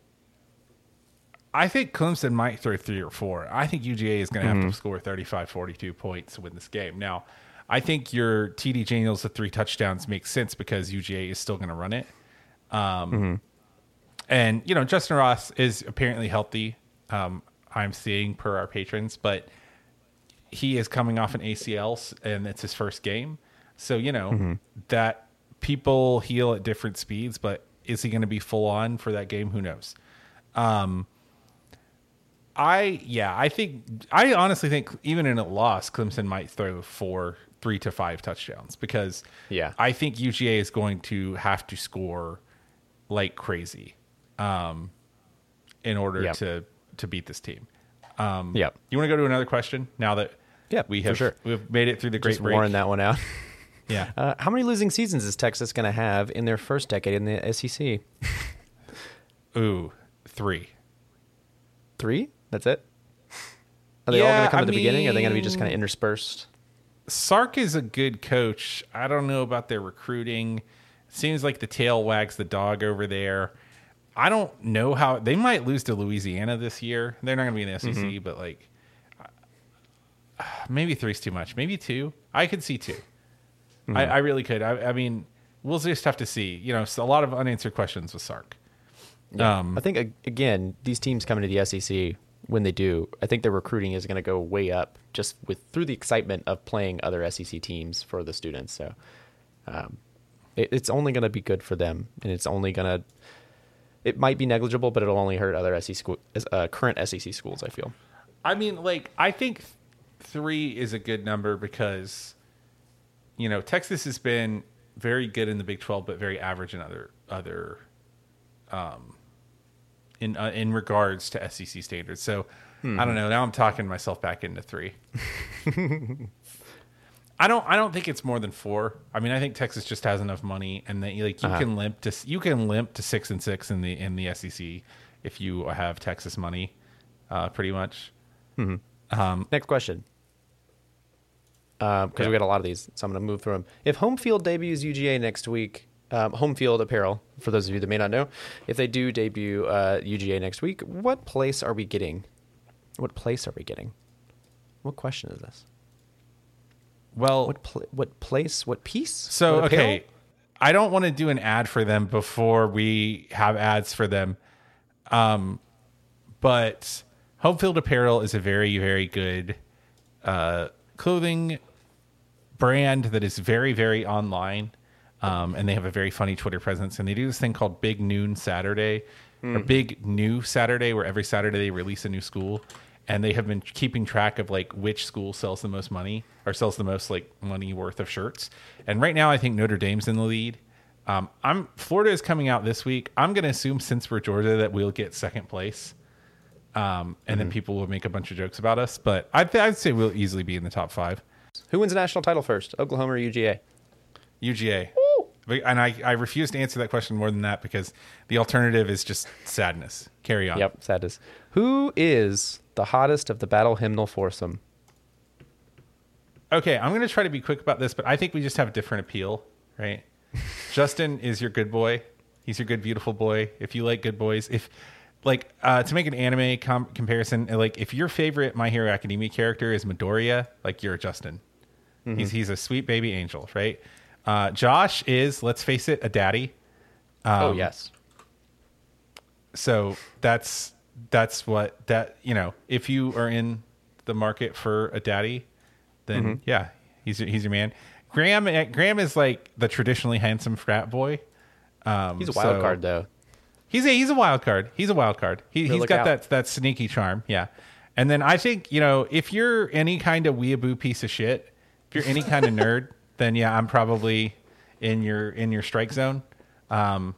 I think Clemson might throw three or four. I think UGA is going to have Mm-hmm. to score 35, 42 points to win this game. Now, I think your TD Daniels with three touchdowns makes sense because UGA is still going to run it. Um, Mm-hmm. And, you know, Justyn Ross is apparently healthy. Um, I'm seeing per our patrons, but he is coming off an ACL and it's his first game. So, you know, that people heal at different speeds, but is he going to be full on for that game? Who knows? Um, I, yeah, I think, I honestly think even in a loss, Clemson might throw four, three to five touchdowns because Yeah. I think UGA is going to have to score like crazy um, in order Yep. to, to beat this team. Um, Yep. You want to go to another question now that Yeah, we have sure. we've made it through the great Just break? that one out. (laughs) Yeah. Uh, how many losing seasons is Texas going to have in their first decade in the SEC? (laughs) Ooh, three. Three? That's it? Are they all going to come I at the beginning? Or are they going to be just kind of interspersed? Sark is a good coach. I don't know about their recruiting. Seems like the tail wags the dog over there. I don't know how they might lose to Louisiana this year. They're not going to be in the SEC, Mm-hmm. but like uh, maybe three's too much. Maybe two. I could see 2 Mm-hmm. I, I really could. I, I mean, we'll just have to see. You know, a lot of unanswered questions with Sark. Um, I think, again, these teams coming to the SEC, when they do, I think their recruiting is going to go way up just with through the excitement of playing other SEC teams for the students. So um, it, it's only going to be good for them. And it's only going to, it might be negligible, but it'll only hurt other SEC school, uh, current SEC schools, I feel. I mean, like, I think three is a good number because, you know, Texas has been very good in the Big Twelve, but very average in other other, um, in uh, in regards to SEC standards. So I don't know. Now I'm talking myself back into three. (laughs) I don't. I don't think it's more than four. I mean, I think Texas just has enough money, and that like you Uh-huh. can limp to you can limp to six and six in the in the SEC if you have Texas money, uh, pretty much. Next question. Because Yeah. we got a lot of these, so I'm going to move through them. If Homefield debuts UGA next week, um, Homefield Apparel, for those of you that may not know, if they do debut uh, UGA next week, what place are we getting? What place are we getting? What question is this? Well, What pl- what place? What piece? So What okay, I don't want to do an ad for them before we have ads for them. Um, but Homefield Apparel is a very very good uh, clothing brand that is very very online. Um, and they have a very funny Twitter presence, and they do this thing called Big Noon Saturday, or Big New Saturday, where every Saturday they release a new school, and they have been keeping track of like which school sells the most money or sells the most like money worth of shirts. And right now, I think Notre Dame's in the lead. Um, I'm Florida is coming out this week. I'm going to assume since we're Georgia that we'll get second place, um, and then people will make a bunch of jokes about us. But I'd, I'd say we'll easily be in the top five. Who wins the national title first, Oklahoma or UGA? UGA. And I, I refuse to answer that question more than that because the alternative is just sadness. Carry on. Yep, sadness. Who is the hottest of the battle hymnal foursome? Okay, I'm going to try to be quick about this, but I think we just have a different appeal, right? (laughs) Justin is your good boy. He's your good, beautiful boy. If you like good boys, if like uh, to make an anime com- comparison, like if your favorite My Hero Academia character is Midoriya, like you're Justin. He's he's a sweet baby angel, right? Uh, Josh is, let's face it, a daddy. oh Um, yes, so that's that's what that you know if you are in the market for a daddy then Mm-hmm. yeah he's your, he's your man graham eh, graham is like the traditionally handsome frat boy um he's a wild so- card though. he's a he's a wild card he's a wild card he, He'll got out. that that sneaky charm yeah and then i think you know if you're any kind of weeaboo piece of shit if you're any kind of (laughs) nerd then yeah i'm probably in your in your strike zone um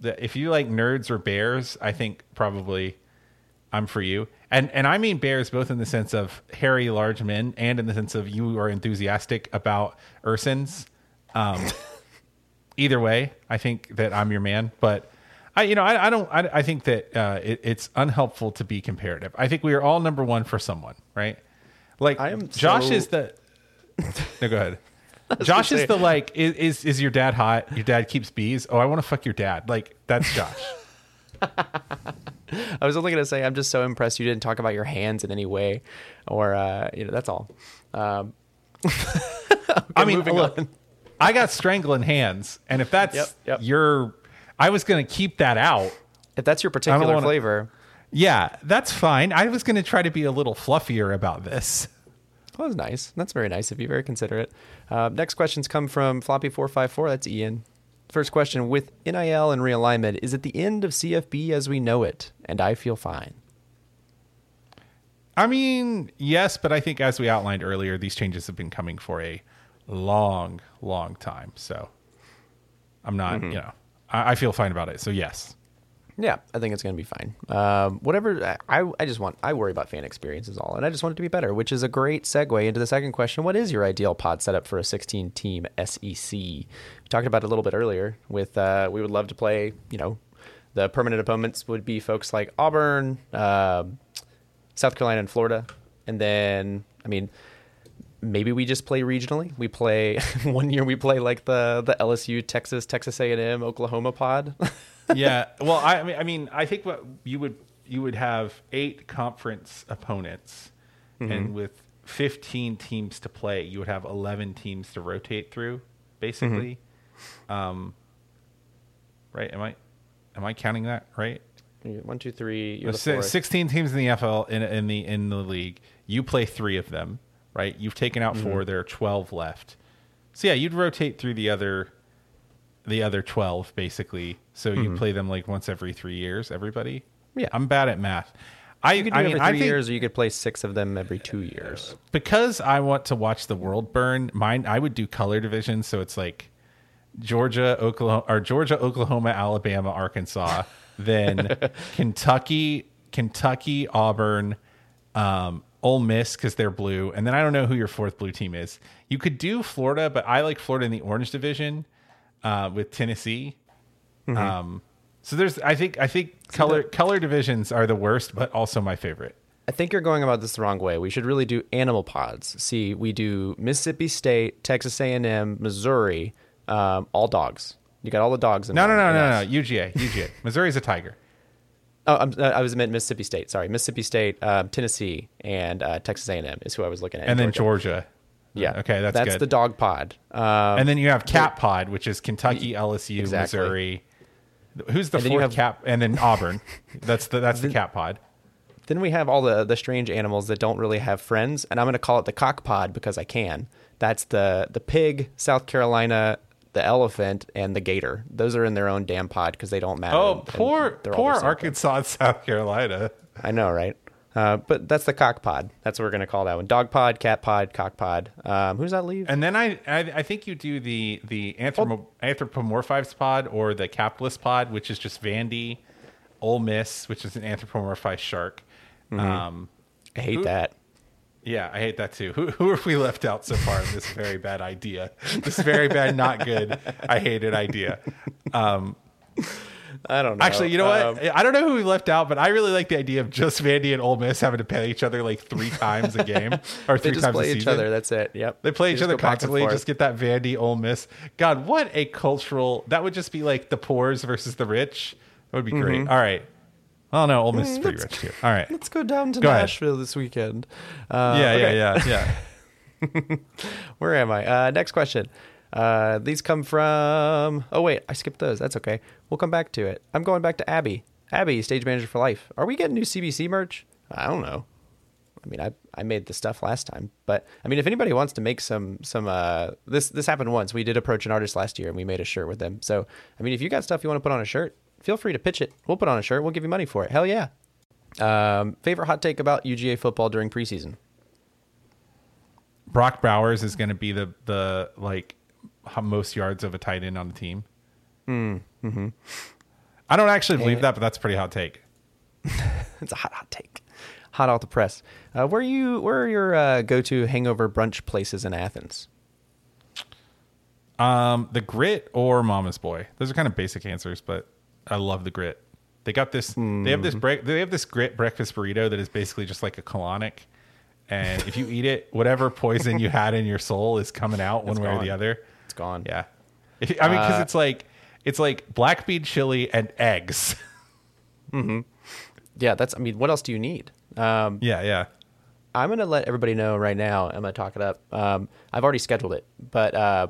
the, if you like nerds or bears i think probably I'm for you. And and I mean bears both in the sense of hairy, large men, and in the sense of you are enthusiastic about ursins. Um, (laughs) either way, I think that I'm your man. But I, you know, I, I don't. I, I think that uh, it, it's unhelpful to be comparative. I think we are all number one for someone, right? Like I am Josh so- is the. (laughs) no, go ahead. (laughs) Josh is the like is, is is your dad hot? Your dad keeps bees. Oh, I want to fuck your dad. Like that's Josh. (laughs) I was only going to say I'm just so impressed you didn't talk about your hands in any way, or uh, you know that's all. Um, (laughs) I mean, moving look, on. I got strangling hands, and if that's Yep, yep. your, I was going to keep that out. if that's your particular wanna- flavor, Yeah, that's fine. I was going to try to be a little fluffier about this. That was nice. That's very nice of you. Very considerate. Uh, next questions come from Floppy454. That's Ian. First question With NIL and realignment, is it the end of CFB as we know it? And I feel fine. I mean, yes, but I think as we outlined earlier, these changes have been coming for a long, long time. So I'm not, Mm-hmm. you know, I, I feel fine about it. So yes. Yeah, I think it's going to be fine. Um, whatever. I, I just want, I worry about fan experience is all. And I just want it to be better, which is a great segue into the second question. What is your ideal pod setup for a 16 team SEC? We talked about it a little bit earlier with, uh, we would love to play, you know, the permanent opponents would be folks like Auburn, um South Carolina, and Florida. And then, I mean, maybe we just play regionally. We play (laughs) one year. We play like the the LSU, Texas, Texas A and M, Oklahoma pod. (laughs) yeah. Well, I, I mean, I mean, I think what you would you would have eight conference opponents, Mm-hmm. and with fifteen teams to play, you would have eleven teams to rotate through, basically. Mm-hmm. Um, right? Am I am I counting that right? One, two, three. You're Sixteen teams in the FL in, in the in the league. You play three of them, right? You've taken out Mm-hmm. four. There are twelve left. So yeah, you'd rotate through the other the other twelve basically. So you play them like once every three years. Everybody. Mm-hmm. Yeah. I'm bad at math. I You could do I it mean every I three think years, or you could play six of them every two years. because I want to watch the world burn. Mine I would do color division, so it's like Georgia, Oklahoma, or Georgia, Oklahoma, Alabama, Arkansas, (laughs) then Kentucky, Kentucky, Auburn, um, Ole Miss because they're blue, and then I don't know who your fourth blue team is. You could do Florida, but I like Florida in the orange division uh, with Tennessee. Um, so there's, I think, I think color color divisions are the worst, but also my favorite. I think you're going about this the wrong way. We should really do animal pods. See, we do Mississippi State, Texas A&M, Missouri, um, all dogs. You got all the dogs in No, no, one. no, no, no. UGA, UGA. (laughs) Missouri's a tiger. Oh, I'm, I was meant Mississippi State. Sorry, Mississippi State, um, Tennessee, and uh, Texas A&M is who I was looking at. and then Georgia. Yeah. Okay, that's, that's good. the dog pod. Um, and then you have cat Pod, which is Kentucky, LSU, Exactly. Missouri. Who's the And fourth have- Cap? And then (laughs) Auburn. that's the that's the Cap Pod. Then we have all the the strange animals that don't really have friends, and I'm going to call it the cock pod because I can. That's the the pig, South Carolina, the elephant, and the gator. Those are in their own damn pod because they don't matter. Oh, and poor poor Arkansas and South Carolina. I know, right? Uh, but that's the cock pod. That's what we're going to call that one. Dog pod, cat pod, cock pod. Um, who's that leave? And then I, I I think you do the the anthropo, anthropomorphized pod or the capitalist pod, which is just Vandy, Ole Miss, which is an anthropomorphized shark. Mm-hmm. Um, I hate who- that. Yeah, I hate that too. Who, who have we left out so far in this very bad idea? This very bad, not good, I hated idea. Um, I don't know. actually, you know Um, what? I don't know who we left out, but I really like the idea of just Vandy and Ole Miss having to play each other like three (laughs) times a game or They three just times play a each season. other. That's it. Yep. They play They each other constantly. Just get that Vandy Ole Miss. God, what a cultural! That would just be like the poors versus the rich. That would be great. Mm-hmm. All right. Well, no, Ole Miss is pretty Mm, let's- rich too. All right. Let's go down to Go ahead. Nashville this weekend. Uh, yeah, okay. yeah, yeah, yeah. (laughs) Where am I? Uh, next question. Uh, these come from. Oh wait, I skipped those. That's okay. We'll come back to it. I'm going back to Abby. Abby, stage manager for life. Are we getting new CBC merch? I don't know. I mean, I I made the stuff last time, but I mean, if anybody wants to make some some uh this this happened once. We did approach an artist last year and we made a shirt with them. So I mean, if you got stuff you want to put on a shirt, feel free to pitch it. We'll put on a shirt. We'll give you money for it. Hell yeah. Um, favorite hot take about UGA football during preseason? Brock Bowers is going to be the the like most yards of a tight end on the team. Mm, hmm I don't actually believe Eh. that, but that's a pretty hot take. (laughs) it's a hot, hot take. Hot off the press. Uh, where are you? Where are your uh, go-to hangover brunch places in Athens? Um, the grit or Mama's Boy. Those are kind of basic answers, but I love the grit. They got this. They have this break. They have this grit breakfast burrito that is basically just like a colonic, and if you eat it, whatever poison you had in your soul is coming out one It's way or the other. Gone. Yeah, If- I mean, because Uh, it's like it's like black bean chili and eggs. (laughs) Yeah, that's. I mean, what else do you need? Um, yeah, yeah. I'm gonna let everybody know right now. I'm gonna talk it up. Um, I've already scheduled it, but uh,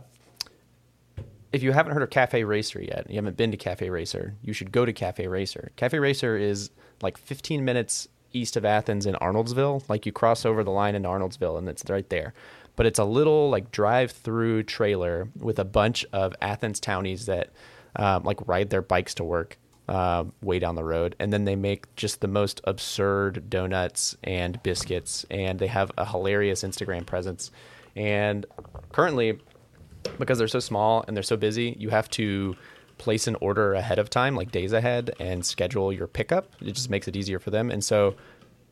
if you haven't heard of Cafe Racer yet, you haven't been to Cafe Racer, you should go to Cafe Racer. Cafe Racer is like 15 minutes east of Athens in Arnoldsville. Like you cross over the line into Arnoldsville, and it's right there. But it's a little like drive-through trailer with a bunch of Athens townies that um, like ride their bikes to work uh, way down the road, and then they make just the most absurd donuts and biscuits, and they have a hilarious Instagram presence. And currently, because they're so small and they're so busy, you have to place an order ahead of time, like days ahead, and schedule your pickup. It just makes it easier for them. And so,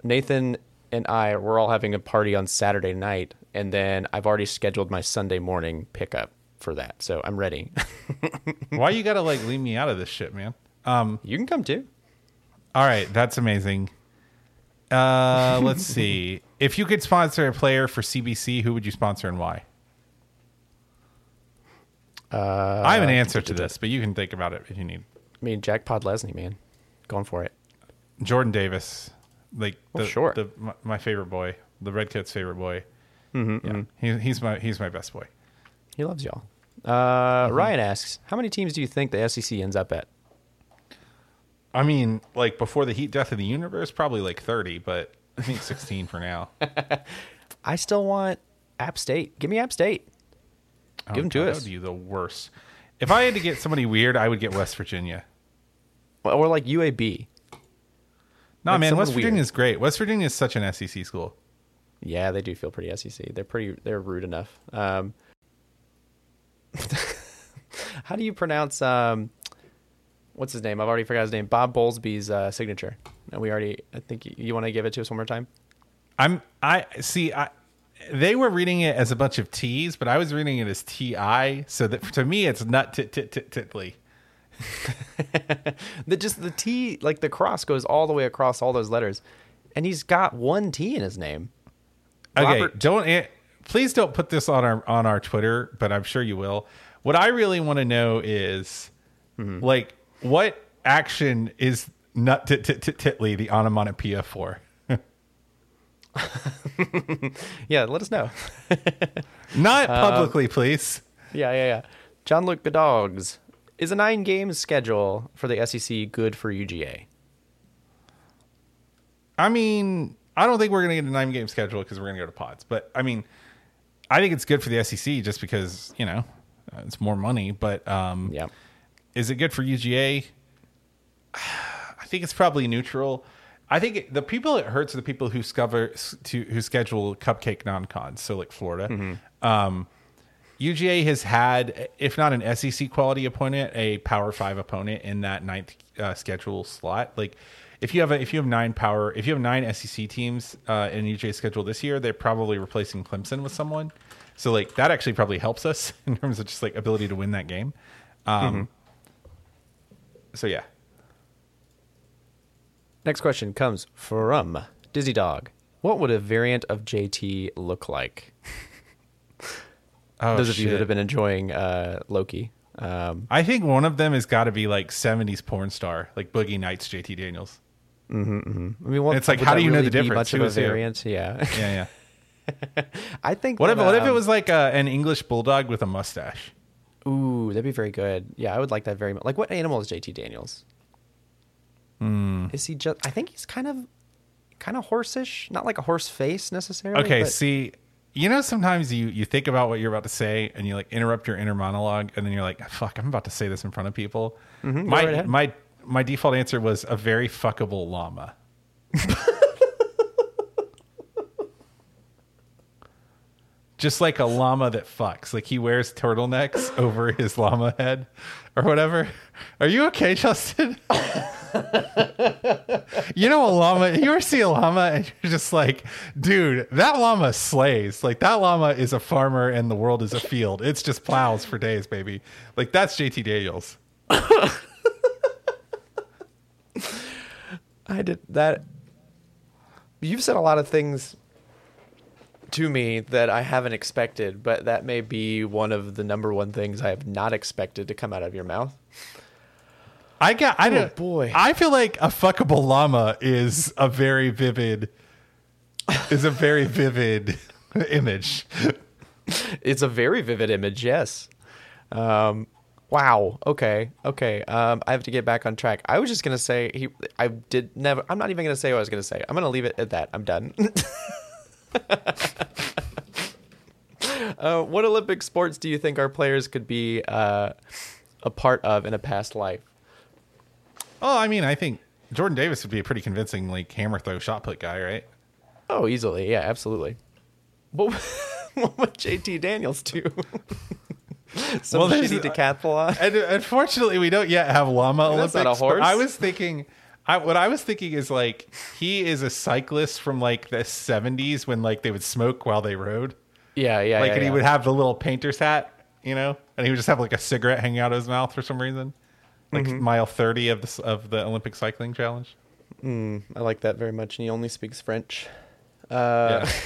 Nathan and I, we're all having a party on Saturday night, and then I've already scheduled my Sunday morning pickup for that. So I'm ready. (laughs) Why you gotta like leave me out of this shit, man? Um, you can come too. All right, that's amazing. Uh, (laughs) let's see. If you could sponsor a player for CBC, who would you sponsor and why? Uh, I have an answer to this, but you can think about it if you need. I mean, Jack Podlesny, man, going for it. Jordan Davis, like Well, sure. the my, my favorite boy, the Redcoats' favorite boy. Mm-hmm, Yeah, he, he's my he's my best boy. He loves y'all. Uh, Ryan asks, how many teams do you think the SEC ends up at? I mean, like before the heat death of the universe, probably like thirty, but I think (laughs) sixteen for now. (laughs) I still want App State. Give me App State. Oh, Give 'em to God, us. That would be the worst. If I had to get somebody weird, I would get West Virginia. Or or like UAB. No, Like man, West Virginia is great. West Virginia is such an SEC school. Yeah, they do feel pretty SEC. They're pretty. They're rude enough. Um, (laughs) how do you pronounce? Um, what's his name? I've already forgot his name. Bob Bowlesby's uh, signature. And we already. I think you, you want to give it to us one more time. I'm I see I they were reading it as a bunch of T's, but I was reading it as T I. So that to me it's nut tit tit tit titly. (laughs) The just the T, like the cross goes all the way across all those letters, and he's got one T in his name. Okay, Robert- don't please don't put this on our on our Twitter, but I'm sure you will. What I really want to know is mm-hmm. like what action is nut tit tit tit titly the onomatopoeia for? (laughs) Yeah, let us know. (laughs) Not um, publicly, please. Yeah, yeah, yeah. John Luke Dogs. Is a nine game schedule for the SEC good for UGA? I mean, I don't think we're going to get a nine game schedule because we're going to go to pods. But I mean, I think it's good for the SEC just because you know it's more money. But um, Yeah. is it good for UGA? (sighs) I think it's probably neutral. I think it, the people it hurts are the people who discover to who schedule cupcake non cons. So like Florida. Um, UGA has had, if not an SEC quality opponent, a Power Five opponent in that ninth uh, schedule slot. Like, if you have a, if you have nine power, if you have nine SEC teams uh, in UGA schedule this year, they're probably replacing Clemson with someone. So like that actually probably helps us (laughs) in terms of just like ability to win that game. Um, So yeah, Next question comes from Dizzy Dog. What would a variant of JT look like? (laughs) oh, Those of you that have been enjoying uh, Loki. Um, I think one of them has got to be like '70s porn star, like Boogie Nights, JT Daniels. I mean, what, It's like, how do you know the difference? Much of a variant, yeah. Yeah, yeah. (laughs) I think. What if that, what if it um, was like uh, an English bulldog with a mustache? Ooh, that'd be very good. Yeah, I would like that very much. Like, what animal is JT Daniels? Hmm. Is he just? I think he's kind of, kind of horseish. Not like a horse face necessarily. Okay, but- see, you know, sometimes you you think about what you're about to say and you like interrupt your inner monologue, and then you're like, "Fuck, I'm about to say this in front of people." right My ahead. my my default answer was a very fuckable llama. (laughs) just like a llama that fucks. Like he wears turtlenecks (laughs) over his llama head or whatever. Are you okay, Justin? (laughs) you know a llama. You ever see a llama and you're just like, dude, that llama slays. Like that llama is a farmer and the world is a field. It's just plows for days, baby. Like that's JT Daniels. I did that. You've said a lot of things to me that I haven't expected, but that may be one of the number one things I have not expected to come out of your mouth. I got. I Oh, don't. boy. I feel like a fuckable llama is a very vivid. Is a very vivid (laughs) image. It's a very vivid image, yes. Um, wow. Okay. Okay. Um, I have to get back on track. I was just gonna say he. I did never. I'm not even gonna say what I was gonna say. I'm gonna leave it at that. I'm done. (laughs) uh, what Olympic sports do you think our players could be uh, a part of in a past life? Oh, I mean, I think Jordan Davis would be a pretty convincing like hammer throw shot put guy, right? Oh, easily. Yeah, absolutely. What, (laughs) what would JT Daniels do? (laughs) (laughs) Some Well, shitty decathlon. And unfortunately, we don't yet have llama Olympics. That's not a horse. I was thinking, I, what I was thinking is like he is a cyclist from like the '70s when like they would smoke while they rode, Yeah, yeah. like yeah, and he would have the little painter's hat, you know, and he would just have like a cigarette hanging out of his mouth for some reason, like Mm-hmm. mile 30 of the of the Olympic cycling challenge. I like that very much, and he only speaks French. Uh, Yeah. (laughs)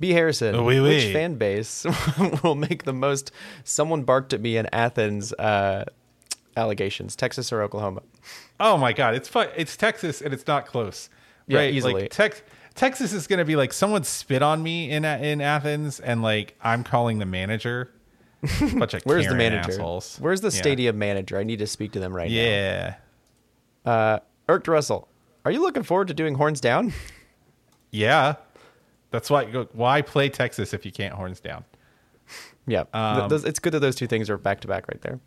B. Harrison, Oui, which fan base (laughs) will make the most "someone barked at me in Athens" uh, allegations? Texas or Oklahoma? Oh my god, it's fu- it's Texas and it's not close. Yeah, right? easily. Like Tex- Texas is going to be like someone spit on me in A- in Athens and like I'm calling the manager. (laughs) Bunch of Where's the manager? assholes. Where's the Yeah. stadium manager? I need to speak to them right Yeah. now. Yeah. Uh, Erk Russell, are you looking forward to doing horns down? Yeah. That's why why play Texas if you can't horns down. Yeah, Um, those, it's good that those two things are back to back right there.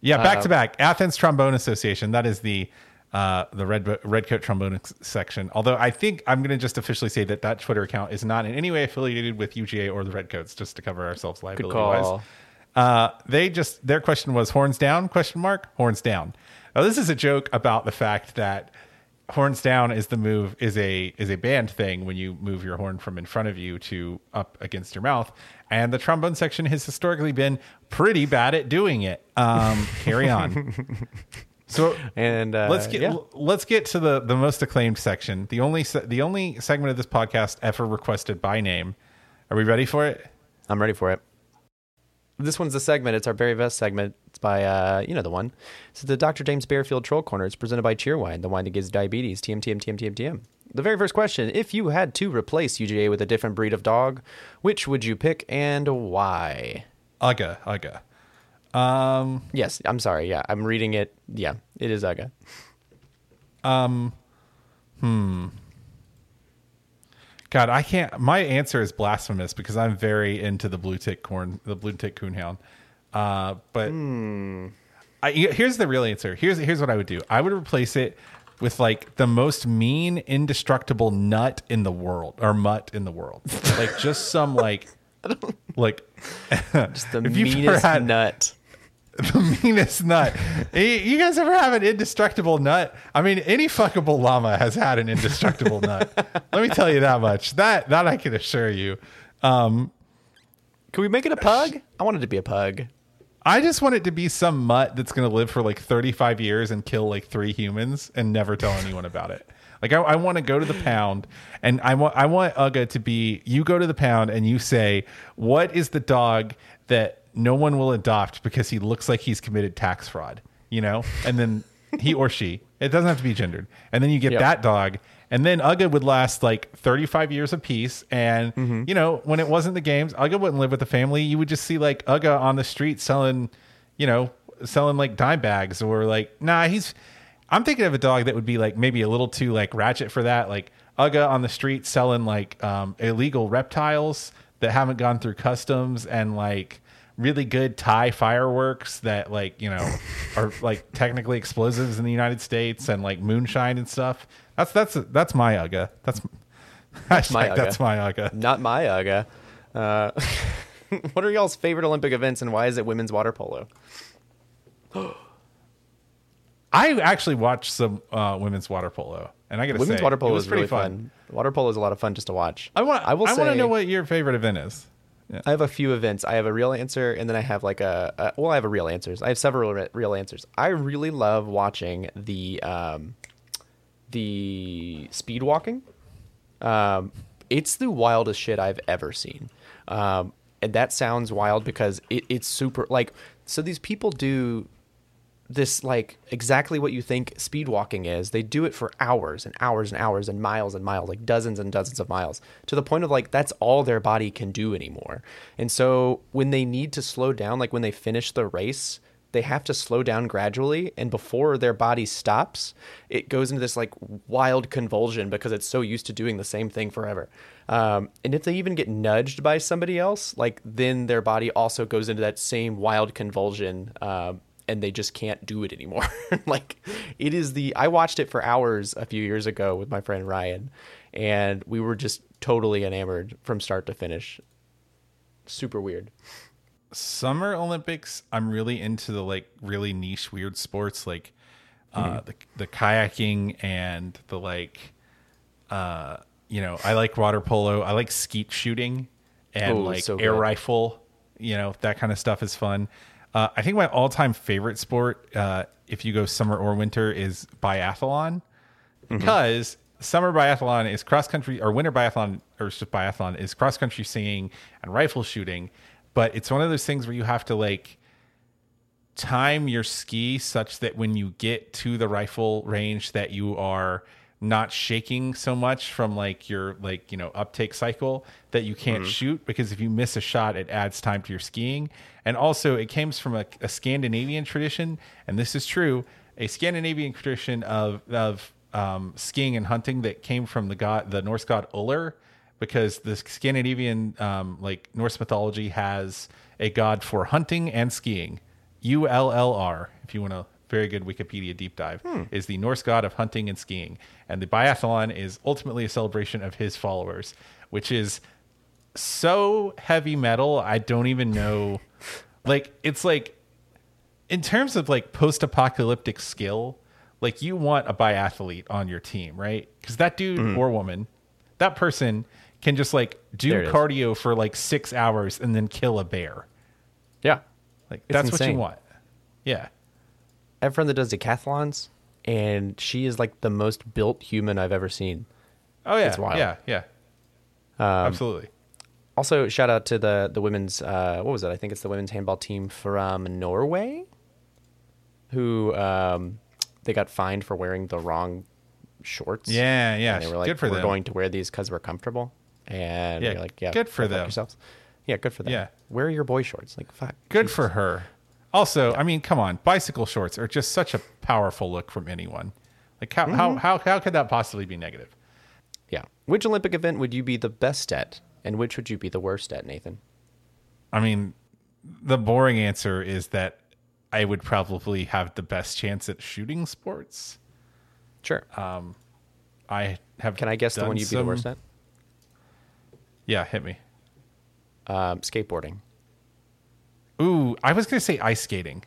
Yeah, back Uh, to back. Athens Trombone Association. That is the uh, the red redcoat trombone section. Although I think I'm going to just officially say that that Twitter account is not in any way affiliated with UGA or the Redcoats, just to cover ourselves liability wise. call. Uh, they just their question was horns down? Question mark horns down. Now this is a joke about the fact that horns down is the move is a is a band thing when you move your horn from in front of you to up against your mouth. And the trombone section has historically been pretty bad at doing it. Um (laughs) carry on. So And uh, let's get yeah. let's get to the the most acclaimed section. The only se- the only segment of this podcast ever requested by name. Are we ready for it? I'm ready for it. This one's the segment. It's our very best segment. It's by, uh, you know, the one. It's the Dr. James Bearfield Troll Corner. It's presented by Cheerwine, the wine that gives diabetes. TM, TM, TM, TM, TM. The very first question If you had to replace UGA with a different breed of dog, which would you pick and why? Uga, Uga. Um, Yes, I'm sorry. Yeah, I'm reading it. Yeah, it is Uga. God, I can't. My answer is blasphemous because I'm very into the blue tick corn, the blue tick coonhound. Uh, but I, here's the real answer. Here's here's what I would do. I would replace it with like the most mean, indestructible nut in the world or mutt in the world. like just some like (laughs) like (laughs) Just the (laughs) If you've ever meanest had- nut. (laughs) the meanest nut. You- guys ever have an indestructible nut? I mean, any fuckable llama has had an indestructible nut. Let me tell you that much. That that I can assure you. Um, Can we make it a pug? I want it to be a pug. I just want it to be some mutt that's going to live for like 35 years and kill like three humans and never tell anyone about it. Like I, I want to go to the pound and I want I want Uga to be you go to the pound and you say what is the dog that no one will adopt because he looks like he's committed tax fraud, you know? And then he or she. It doesn't have to be gendered. And then you get Yep. that dog and then Uga would last like 35 years apiece. And, Mm-hmm. you know, when it wasn't the games, Uga wouldn't live with the family. You would just see like Uga on the street selling, you know, selling like dime bags or like, nah, he's, I'm thinking of a dog that would be like maybe a little too like ratchet for that. Like Uga on the street selling like um, illegal reptiles that haven't gone through customs and like, really good Thai fireworks that like you know (laughs) are like technically explosives in the United States and like moonshine and stuff. That's that's that's my Uga. That's (laughs) my Uga. That's my Uga. Not my Uga. Uh, (laughs) what are y'all's favorite Olympic events, and why is it women's water polo? (gasps) I actually watched some uh, women's water polo, and I got to say, Women's water it polo was is pretty really fun. Water polo is a lot of fun just to watch. I want. I will I want to know what your favorite event is. I have a few events. I have a real answer, and then I have like a, a well, I have a real answers. I have several re- real answers. I really love watching the um, the speed walking. Um, it's the wildest shit I've ever seen. Um, and that sounds wild because it, it's super like so these people do this like exactly what you think speed walking is. They do it for hours and hours and hours and miles and miles, like dozens and dozens of miles, to the point of like that's all their body can do anymore. And so when they need to slow down, like when they finish the race, they have to slow down gradually and before their body stops it goes into this like wild convulsion because it's so used to doing the same thing forever um, and if they even get nudged by somebody else like then their body also goes into that same wild convulsion um, and they just can't do it anymore (laughs) like it is the i watched it for hours a few years ago with my friend ryan and we were just totally enamored from start to finish super weird Summer Olympics, I'm really into the like really niche weird sports like uh, Mm-hmm. the the kayaking and the like. Uh, you know, I like water polo. I like skeet shooting and Ooh, like so air good. rifle. You know, that kind of stuff is fun. Uh, I think my all time favorite sport, uh, if you go summer or winter, is biathlon. Mm-hmm. because summer biathlon is cross country or winter biathlon or just biathlon is cross country singing and rifle shooting. But it's one of those things where you have to like time your ski such that when you get to the rifle range that you are not shaking so much from like your like you know uptake cycle that you can't shoot. Because if you miss a shot it adds time to your skiing and also it comes from a, a scandinavian tradition and this is true a scandinavian tradition of of um, skiing and hunting that came from the god the norse god Ullr because the Scandinavian, um, like Norse mythology, has a god for hunting and skiing. U L L R, if you want a very good Wikipedia deep dive, is the Norse god of hunting and skiing. And the biathlon is ultimately a celebration of his followers, which is so heavy metal. I don't even know. Like, it's like, in terms of like post apocalyptic skill, like you want a biathlete on your team, right? Because that dude or woman, that person can just like do it is. cardio for like six hours and then kill a bear. yeah Like It's that's what you want. Yeah. I have a friend that does decathlons, and she is like the most built human I've ever seen. Oh yeah. It's wild. Yeah. Yeah. Um, Absolutely. Also, shout out to the the women's uh, what was it? I think it's the women's handball team from Norway, who um, they got fined for wearing the wrong shorts. Yeah. Yeah. and they were like, good for "We're them. going to wear these because we're comfortable." And Yeah, like, "Yeah, good for them. Yourselves. Yeah, good for them. Yeah. wear your boy shorts. Like, fuck. Good for her. Also, I mean, come on, bicycle shorts are just such a powerful look from anyone. Like how Mm-hmm. how, how how could that possibly be negative? Yeah. Which Olympic event would you be the best at, and which would you be the worst at, Nathan? I mean, the boring answer is that I would probably have the best chance at shooting sports. Sure. I have. Can I guess the one you'd be the worst at? Yeah, hit me. Um, skateboarding. Ooh, I was gonna say ice skating.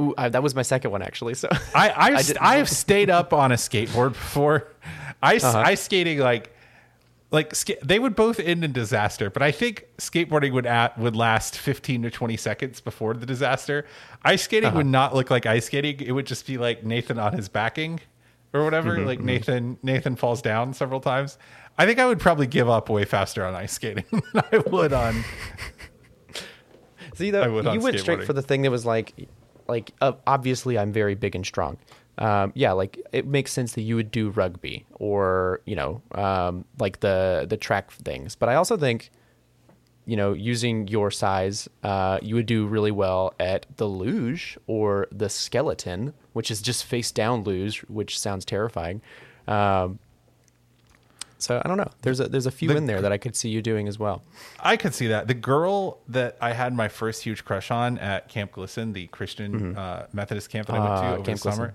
Ooh, I, that was my second one actually. So I I've, (laughs) I I've stayed up on a skateboard (laughs) before. Ice Uh-huh. ice skating like like ska- they would both end in disaster, but I think skateboarding would at, would last 15 to 20 seconds before the disaster. Ice skating Uh-huh. would not look like ice skating. It would just be like Nathan on his backing or whatever. Mm-hmm, like Nathan Nathan falls down several times. I think I would probably give up way faster on ice skating (laughs) than I would on (laughs) See, though, would you went straight for the thing that was like, like uh, obviously I'm very big and strong. Um, yeah, like it makes sense that you would do rugby or you know, um, like the the track things. But I also think, you know, using your size, uh, you would do really well at the luge or the skeleton, which is just face down luge, which sounds terrifying. Um, so I don't know. There's a there's a few The- in there that I could see you doing as well. I could see that. The girl that I had my first huge crush on at Camp Glisson, the Christian uh, Methodist camp that I went to Ah, over Camp the summer. Glisson.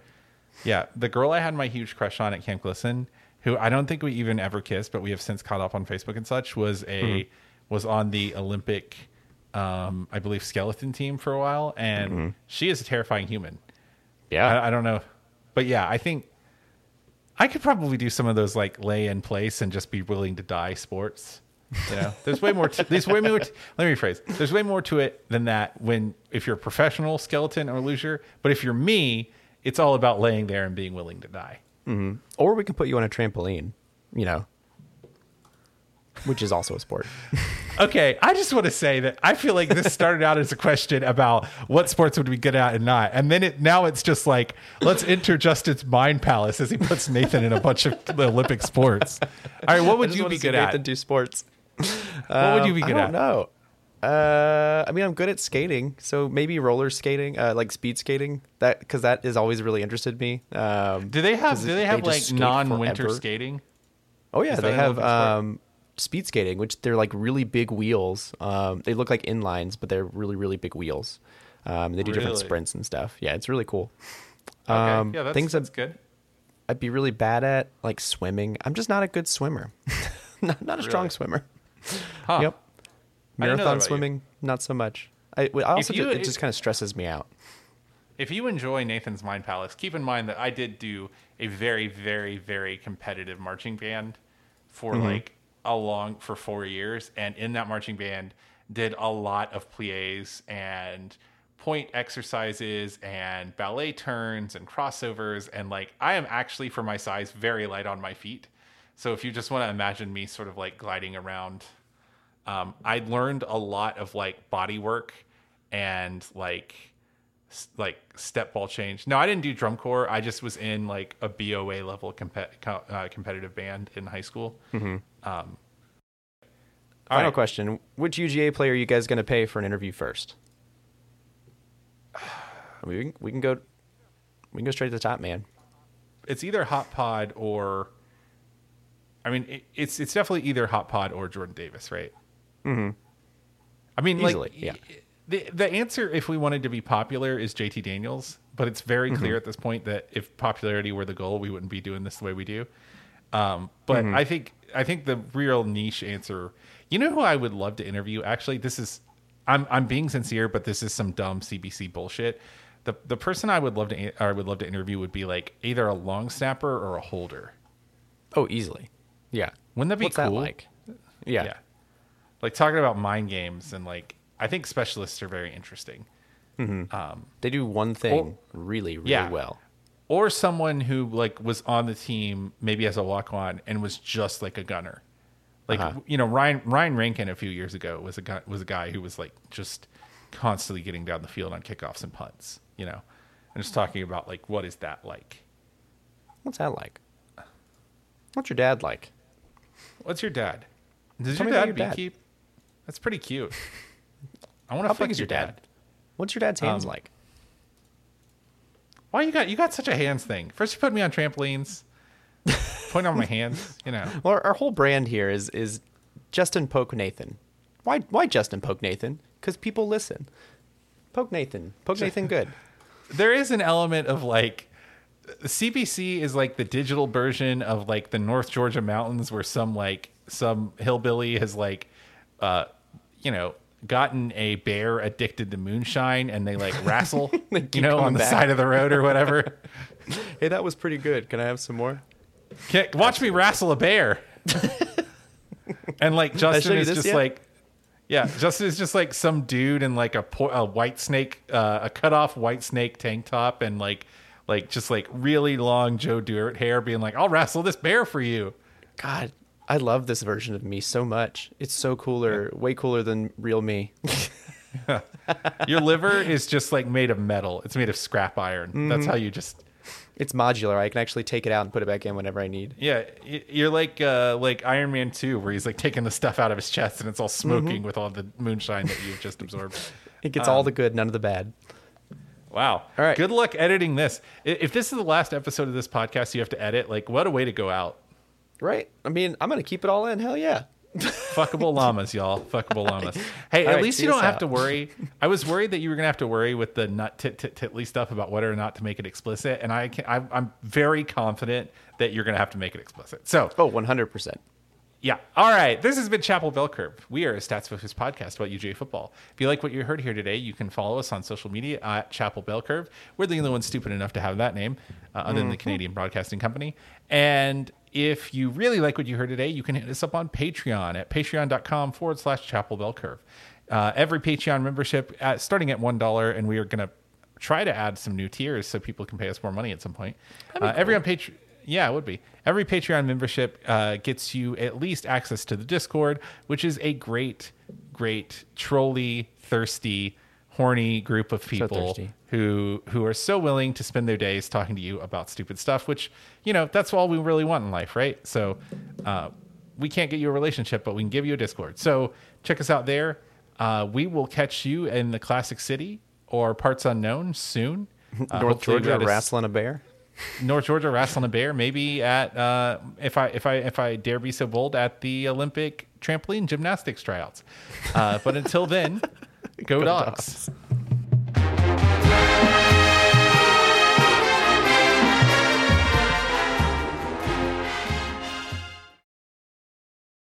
Yeah, the girl I had my huge crush on at Camp Glisson, who I don't think we even ever kissed, but we have since caught up on Facebook and such, was a was on the Olympic, um, I believe, skeleton team for a while, and she is a terrifying human. Yeah. I, I don't know, but yeah, I think I could probably do some of those like lay in place and just be willing to die sports. You know, there's way more. To, there's way more. To, let me rephrase. There's way more to it than that. When if you're a professional skeleton or loser, but if you're me, it's all about laying there and being willing to die. or we can put you on a trampoline, you know, which is also a sport. (laughs) Okay, I just want to say that I feel like this started out as a question about what sports would be good at and not, and then it now it's just like let's enter Justin's mind palace as he puts Nathan in a bunch of (laughs) Olympic sports. All right, what would you be good Nathan at? do sports. What would you be Um, good I at? don't know. Uh, I mean, I'm good at skating, so maybe roller skating, uh, like speed skating. That because that has always really interested me. Um, Do they have do they have just like non-winter forever. skating? Oh yeah, Is they have um, speed skating, which they're like really big wheels. Um, they look like inlines, but they're really really big wheels. Um, they do different sprints and stuff. Yeah, it's really cool. Okay, Um, yeah, that's, things that's that good. I'd be really bad at, like swimming. I'm just not a good swimmer. (laughs) not, not a strong swimmer. Huh. Yep. I didn't know that Marathon about you. swimming, not so much. I, I also you- it just kind of stresses me out. If you enjoy Nathan's Mind Palace, keep in mind that I did do a very, very, very competitive marching band for Mm-hmm. like a long for four years, and in that marching band, did a lot of plies and pointe exercises and ballet turns and crossovers, and like I am actually for my size very light on my feet. So if you just want to imagine me sort of like gliding around um, I learned a lot of like body work and like like step ball change. No, I didn't do drum corps. I just was in like a BOA level compet- uh, competitive band in high school. Um, Final right. question: Which UGA player are you guys going to pay for an interview first? (sighs) We can, we can go. We can go straight to the top, man. It's either Hot Pod or, I mean, it, it's it's definitely either Hot Pod or Jordan Davis, right? Mm-hmm. I mean, Easily, like, yeah. The the answer, if we wanted to be popular, is JT Daniels. But it's very Mm-hmm. clear at this point that if popularity were the goal, we wouldn't be doing this the way we do. Um, but Mm-hmm. I think I think the real niche answer. You know who I would love to interview? Actually, this is I'm I'm being sincere, but this is some dumb CBC bullshit. The the person I would love to I would love to interview would be like either a long snapper or a holder. Oh, easily. Yeah. Wouldn't that be What's cool? that like? Yeah. Yeah. Like talking about mind games and like I think specialists are very interesting. They do one thing really, really Yeah. well. Or someone who like was on the team maybe as a walk on and was just like a gunner. Like Uh-huh. you know Ryan Ryan Rankin a few years ago was a guy was a guy who was like just constantly getting down the field on kickoffs and punts, you know. And just talking about like what is that like? What's that like? What's your dad like? What's your dad? Does Tell your dad your dad. beekeep? That's pretty cute. (laughs) I want to How fuck big is your dad? dad. What's your dad's hands Um, like? Why you got you got such a hands thing? First you put me on trampolines, point on my hands, you know. Well, (laughs) our, our whole brand here is is Justin Poke Nathan. Why why Justin Poke Nathan? Because people listen. Poke Nathan. Poke Nathan (laughs) good. There is an element of like CBC is like the digital version of like the North Georgia mountains where some like some hillbilly has like uh you know gotten a bear addicted to moonshine and they like wrestle (laughs) They you know on the back. side of the road or whatever. (laughs) Hey, that was pretty good. Can I have some more? Can, watch me wrestle a bear. (laughs) and like Justin is just yet? like, yeah, Justin is just like some dude in like a, po- a Whitesnake, uh, a cut off Whitesnake tank top and like, like just like really long Joe Dirt hair being like, I'll wrestle this bear for you. God, I love this version of me so much. It's so cooler, way cooler than real me. (laughs) Your liver is just like made of metal. It's made of scrap iron. That's mm-hmm. how you just, It's modular. I can actually take it out and put it back in whenever I need. yeah, you're like, uh, like Iron Man 2 where he's like taking the stuff out of his chest and it's all mm-hmm. smoking with all the moonshine that you've just absorbed. (laughs) It gets all the um, good, none of the bad. Wow. All right. Good luck editing this. If this is the last episode of this podcast you have to edit, like what a way to go out. Right? I mean, I'm gonna keep it all in. Hell yeah. Fuckable (laughs) llamas, y'all. Fuckable llamas. (laughs) Hey, All at right, least you don't have out. to worry. (laughs) I was worried that you were gonna have to worry with the nut tit tit titly stuff about whether or not to make it explicit, and I can, I'm, I'm very confident that you're gonna have to make it explicit. So Oh, 100%. Yeah. All right. This has been Chapel Bell Curve. We are a stats focused podcast about UJ football. If you like what you heard here today, you can follow us on social media at Chapel Bell Curve. We're the only ones stupid enough to have that name, uh, other than the Canadian Broadcasting Company. And if you really like what you heard today, you can hit us up on Patreon at patreon.com forward slash Chapel Bell Curve. Uh, every Patreon membership at, starting at $1, and we are going to try to add some new tiers so people can pay us more money at some point. Uh, Every on Patreon. Yeah, it would be. Every Patreon membership uh, gets you at least access to the Discord, which is a great, great trolley, thirsty, horny group of people thirsty. who who are so willing to spend their days talking to you about stupid stuff. Which you know that's all we really want in life, right? So uh, we can't get you a relationship, but we can give you a Discord. So check us out there. Uh, we will catch you in the Classic City or parts unknown soon. Uh, (laughs) North Georgia wrestling a bear. North Georgia wrestling a bear. Maybe at uh, if I if I if I dare be so bold at the Olympic trampoline gymnastics tryouts. Uh, but until then, go, dogs.